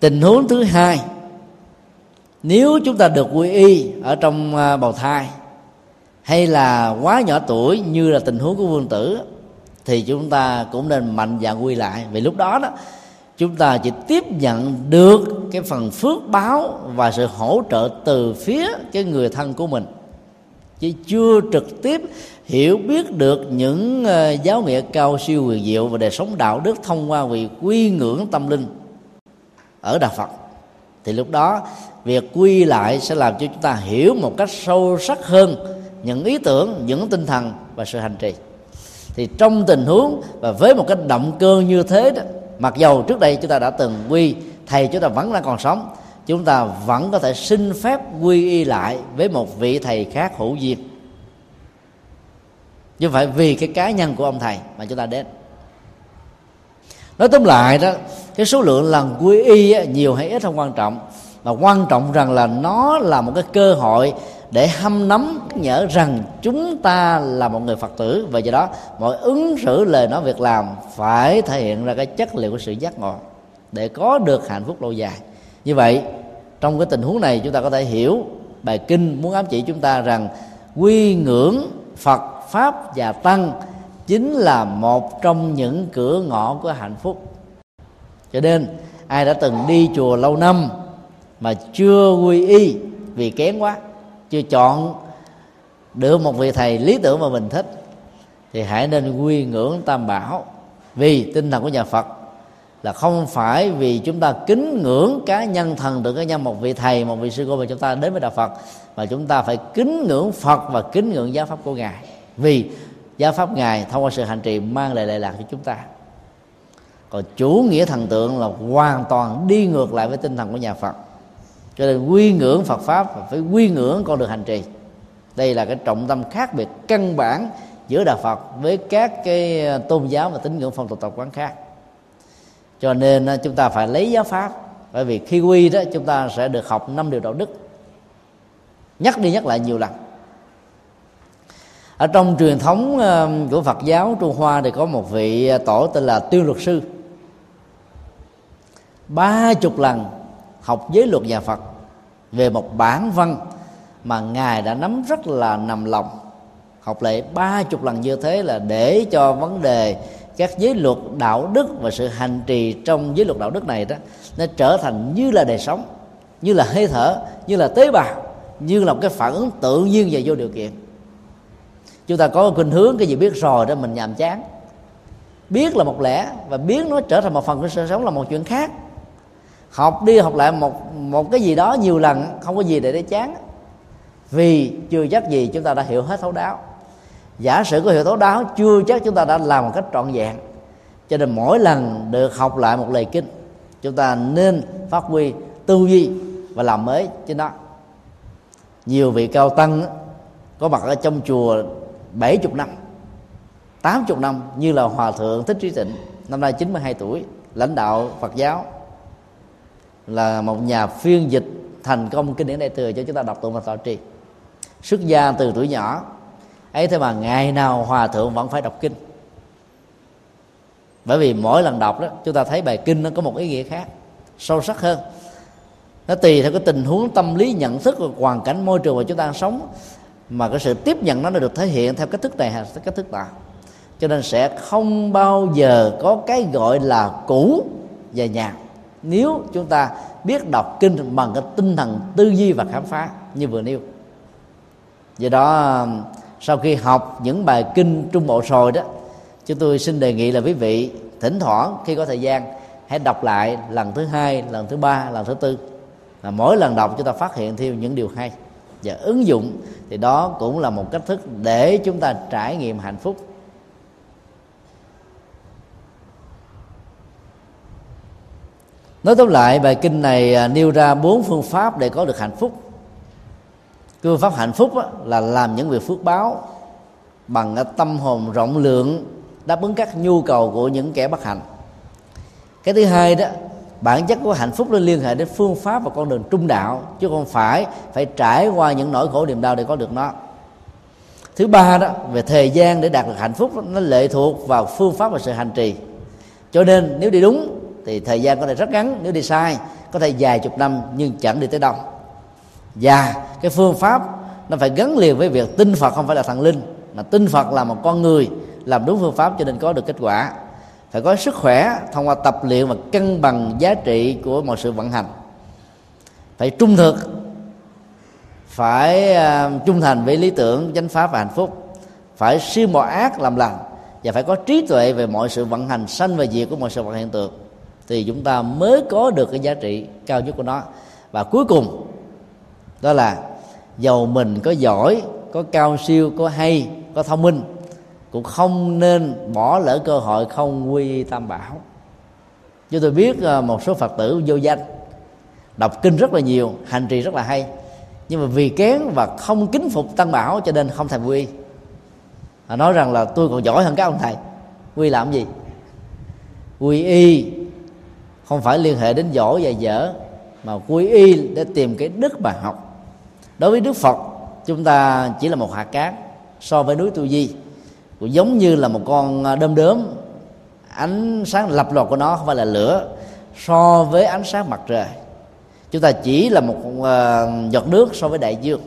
tình huống thứ hai, nếu chúng ta được quy y ở trong à, bào thai, hay là quá nhỏ tuổi như là tình huống của vương tử, thì chúng ta cũng nên mạnh dạn quy lại. Vì lúc đó đó, chúng ta chỉ tiếp nhận được cái phần phước báo và sự hỗ trợ từ phía cái người thân của mình. Chứ chưa trực tiếp hiểu biết được những à, giáo nghĩa cao siêu huyền diệu và đời sống đạo đức thông qua việc quy ngưỡng tâm linh ở đạo Phật. Thì lúc đó, việc quy lại sẽ làm cho chúng ta hiểu một cách sâu sắc hơn những ý tưởng, những tinh thần và sự hành trì. Thì trong tình huống và với một cái động cơ như thế đó, mặc dầu trước đây chúng ta đã từng quy, thầy chúng ta vẫn đang còn sống, chúng ta vẫn có thể xin phép quy y lại với một vị thầy khác hữu duyên. Chứ không phải vì cái cá nhân của ông thầy mà chúng ta đến nói tóm lại đó, cái số lượng lần quy y nhiều hay ít không quan trọng. Mà quan trọng rằng là nó là một cái cơ hội để hâm nắm nhớ rằng chúng ta là một người phật tử. Và do đó, mọi ứng xử lời nói việc làm phải thể hiện ra cái chất liệu của sự giác ngộ để có được hạnh phúc lâu dài. Như vậy, trong cái tình huống này chúng ta có thể hiểu bài kinh muốn ám chỉ chúng ta rằng quy ngưỡng phật, pháp và tăng chính là một trong những cửa ngõ của hạnh phúc. Cho nên, ai đã từng đi chùa lâu năm mà chưa quy y, vì kén quá, chưa chọn được một vị thầy lý tưởng mà mình thích, thì hãy nên quy ngưỡng tam bảo. Vì tinh thần của nhà phật là không phải vì chúng ta kính ngưỡng cá nhân thần tượng cá nhân một vị thầy, một vị sư cô mà chúng ta đến với đạo phật, mà chúng ta phải kính ngưỡng phật và kính ngưỡng giáo pháp của ngài. Vì giáo pháp ngài thông qua sự hành trì mang lại lệ lạc cho chúng ta. Còn chủ nghĩa thần tượng là hoàn toàn đi ngược lại với tinh thần của nhà phật. Cho nên quy ngưỡng phật pháp và phải quy ngưỡng con đường hành trì. Đây là cái trọng tâm khác biệt căn bản giữa đạo phật với các cái ờ, tôn giáo và tín ngưỡng phong tục tập quán khác. Cho nên ờ, chúng ta phải lấy giáo pháp, bởi vì khi quy đó chúng ta sẽ được học năm điều đạo đức. Nhắc đi nhắc lại nhiều lần ở trong truyền thống ờ, của Phật giáo Trung Hoa thì có một vị ờ, tổ tên là Tuyên luật sư. Ba chục lần học giới luật nhà Phật về một bản văn mà ngài đã nắm rất là nằm lòng. Học lại ba chục lần như thế là để cho vấn đề các giới luật đạo đức và sự hành trì trong giới luật đạo đức này đó, nó trở thành như là đời sống, như là hơi thở, như là tế bào, như là một cái phản ứng tự nhiên và vô điều kiện chúng ta có khuynh hướng cái gì biết rồi đó mình nhàm chán. Biết là một lẽ và biến nó trở thành một phần của sự sống là một chuyện khác. Học đi học lại một một cái gì đó nhiều lần, không có gì để để chán. Vì chưa chắc gì chúng ta đã hiểu hết thấu đáo. Giả sử có hiểu thấu đáo, chưa chắc chúng ta đã làm một cách trọn vẹn. Cho nên mỗi lần được học lại một lời kinh, chúng ta nên phát huy tư duy và làm mới trên đó. Nhiều vị cao tăng có mặt ở trong chùa 70 năm 80 năm như là hòa thượng thích trí tịnh, năm nay 92 tuổi, lãnh đạo Phật giáo, là một nhà phiên dịch thành công kinh điển đại thừa cho chúng ta đọc tụng và thọ trì. Xuất gia từ tuổi nhỏ, ấy thế mà ngày nào hòa thượng vẫn phải đọc kinh. Bởi vì mỗi lần đọc đó, chúng ta thấy bài kinh nó có một ý nghĩa khác, sâu sắc hơn. Nó tùy theo cái tình huống tâm lý, nhận thức và hoàn cảnh, môi trường mà chúng ta sống mà cái sự tiếp nhận nó được thể hiện theo cách thức này hay cách thức nào. Cho nên sẽ không bao giờ có cái gọi là cũ và nhạt. nếu chúng ta biết đọc kinh bằng cái tinh thần tư duy và khám phá như vừa nêu. Do đó, sau khi học những bài kinh trung bộ rồi đó, chúng tôi xin đề nghị là quý vị thỉnh thoảng khi có thời gian hãy đọc lại lần thứ hai, lần thứ ba, lần thứ tư. Là mỗi lần đọc chúng ta phát hiện thêm những điều hay và ứng dụng, thì đó cũng là một cách thức để chúng ta trải nghiệm hạnh phúc. Nói tóm lại, bài kinh này à, nêu ra bốn phương pháp để có được hạnh phúc. Phương pháp hạnh phúc là làm những việc phước báo bằng à, tâm hồn rộng lượng đáp ứng các nhu cầu của những kẻ bất hạnh. Cái thứ hai đó bản chất của hạnh phúc nó liên hệ đến phương pháp và con đường trung đạo, chứ không phải phải trải qua những nỗi khổ niềm đau để có được nó. Thứ ba đó, về thời gian để đạt được hạnh phúc, nó lệ thuộc vào phương pháp và sự hành trì. Cho nên, nếu đi đúng, thì thời gian có thể rất ngắn, nếu đi sai, có thể dài chục năm, nhưng chẳng đi tới đâu. Và cái phương pháp, nó phải gắn liền với việc tin phật không phải là thần linh, mà tin phật là một con người, làm đúng phương pháp cho nên có được kết quả phải có sức khỏe thông qua tập luyện và cân bằng giá trị của mọi sự vận hành. Phải trung thực phải uh, trung thành với lý tưởng chánh pháp và hạnh phúc. Phải siêu mọi ác làm lành và phải có trí tuệ về mọi sự vận hành sanh và diệt của mọi sự vận hiện tượng. Thì chúng ta mới có được cái giá trị cao nhất của nó. Và cuối cùng đó là giàu mình có giỏi có cao siêu có hay có thông minh cũng không nên bỏ lỡ cơ hội không quy tam bảo. Chúng tôi biết à, một số phật tử vô danh, đọc kinh rất là nhiều, hành trì rất là hay, nhưng mà vì kén và không kính phục tăng bảo cho nên không thành quy. Họ nói rằng là tôi còn giỏi hơn các ông thầy, quy làm gì? Quy y không phải liên hệ đến giỏi và dở, mà quy y để tìm cái đức mà học. Đối với đức phật, chúng ta chỉ là một hạt cát so với núi tu di cũng giống như là một con à, đom đóm ánh sáng lập lọt của nó không phải là lửa so với ánh sáng mặt trời. Chúng ta chỉ là một uh, giọt nước so với đại dương.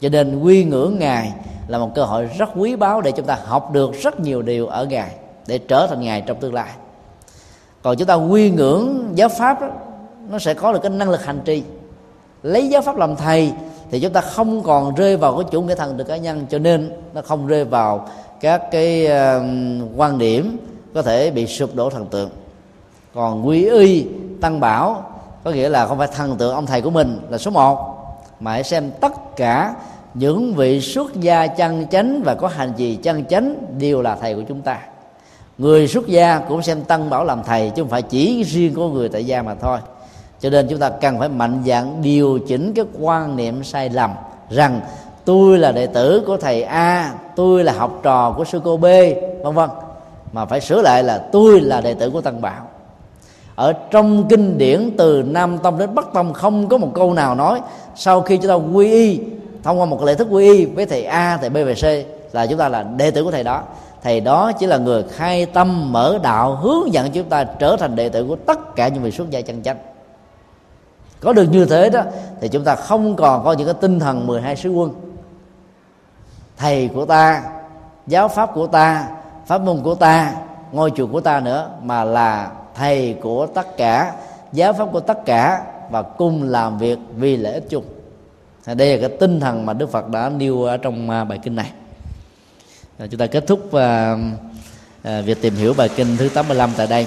Cho nên quy ngưỡng ngài là một cơ hội rất quý báu để chúng ta học được rất nhiều điều ở ngài để trở thành ngài trong tương lai. Còn chúng ta quy ngưỡng giáo pháp đó, nó sẽ có được cái năng lực hành trì. Lấy giáo pháp làm thầy thì chúng ta không còn rơi vào cái chủ nghĩa thần được cá nhân cho nên nó không rơi vào các cái quan điểm có thể bị sụp đổ thần tượng. Còn quy y, tăng bảo có nghĩa là không phải thần tượng ông thầy của mình là số một, mà hãy xem tất cả những vị xuất gia chân chánh và có hành gì chân chánh đều là thầy của chúng ta. Người xuất gia cũng xem tăng bảo làm thầy chứ không phải chỉ riêng của người tại gia mà thôi. Cho nên chúng ta cần phải mạnh dạn điều chỉnh cái quan niệm sai lầm rằng tôi là đệ tử của thầy a, tôi là học trò của sư cô b, vân vân. Mà phải sửa lại là tôi là đệ tử của tăng bảo. Ở trong kinh điển từ nam tông đến bắc tông không có một câu nào nói sau khi chúng ta quy y, thông qua một lễ thức quy y với thầy a, thầy b và c là chúng ta là đệ tử của thầy đó. Thầy đó chỉ là người khai tâm, mở đạo, hướng dẫn chúng ta trở thành đệ tử của tất cả những vị xuất gia chân chánh. Có được như thế đó, thì chúng ta không còn có những cái tinh thần 12 sứ quân thầy của ta, giáo pháp của ta, pháp môn của ta, ngôi chùa của ta nữa, mà là thầy của tất cả, giáo pháp của tất cả và cùng làm việc vì lợi ích chung. Đây là cái tinh thần mà đức phật đã nêu ở trong à, bài kinh này. Chúng ta kết thúc à, à, việc tìm hiểu bài kinh thứ 85 tại đây.